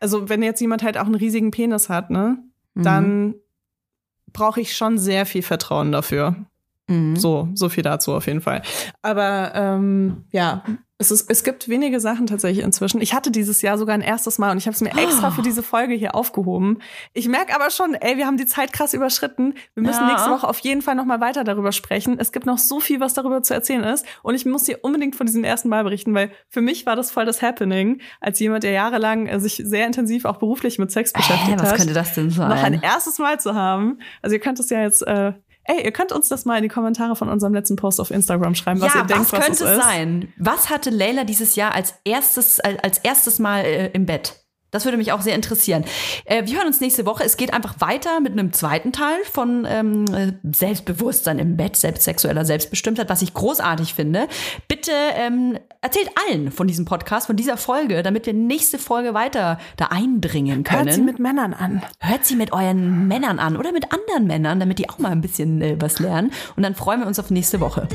also wenn jetzt jemand halt auch einen riesigen Penis hat, ne, Mhm. dann brauche ich schon sehr viel Vertrauen dafür. Mhm. So, so viel dazu auf jeden Fall. Aber ähm, ja, es, ist, es gibt wenige Sachen tatsächlich inzwischen. Ich hatte dieses Jahr sogar ein erstes Mal und ich habe es mir extra für diese Folge hier aufgehoben. Ich merke aber schon, ey, wir haben die Zeit krass überschritten. Wir müssen Ja. nächste Woche auf jeden Fall noch mal weiter darüber sprechen. Es gibt noch so viel, was darüber zu erzählen ist. Und ich muss dir unbedingt von diesem ersten Mal berichten, weil für mich war das voll das Happening, als jemand, der jahrelang äh, sich sehr intensiv auch beruflich mit Sex Hä, beschäftigt was hat könnte das denn noch ein sein? erstes Mal zu haben. Also ihr könnt es ja jetzt, äh, ey, ihr könnt uns das mal in die Kommentare von unserem letzten Post auf Instagram schreiben, was ja, ihr denkt, was was könnte es ist. sein? Was hatte Leila dieses Jahr als erstes, als als erstes Mal äh, im Bett? Das würde mich auch sehr interessieren. Äh, wir hören uns nächste Woche. Es geht einfach weiter mit einem zweiten Teil von ähm, äh, Selbstbewusstsein im Bett, selbst sexueller Selbstbestimmtheit, was ich großartig finde. Bitte ähm, erzählt allen von diesem Podcast, von dieser Folge, damit wir nächste Folge weiter da eindringen können. Hört sie mit Männern an. Hört sie mit euren Männern an oder mit anderen Männern, damit die auch mal ein bisschen äh, was lernen. Und dann freuen wir uns auf nächste Woche.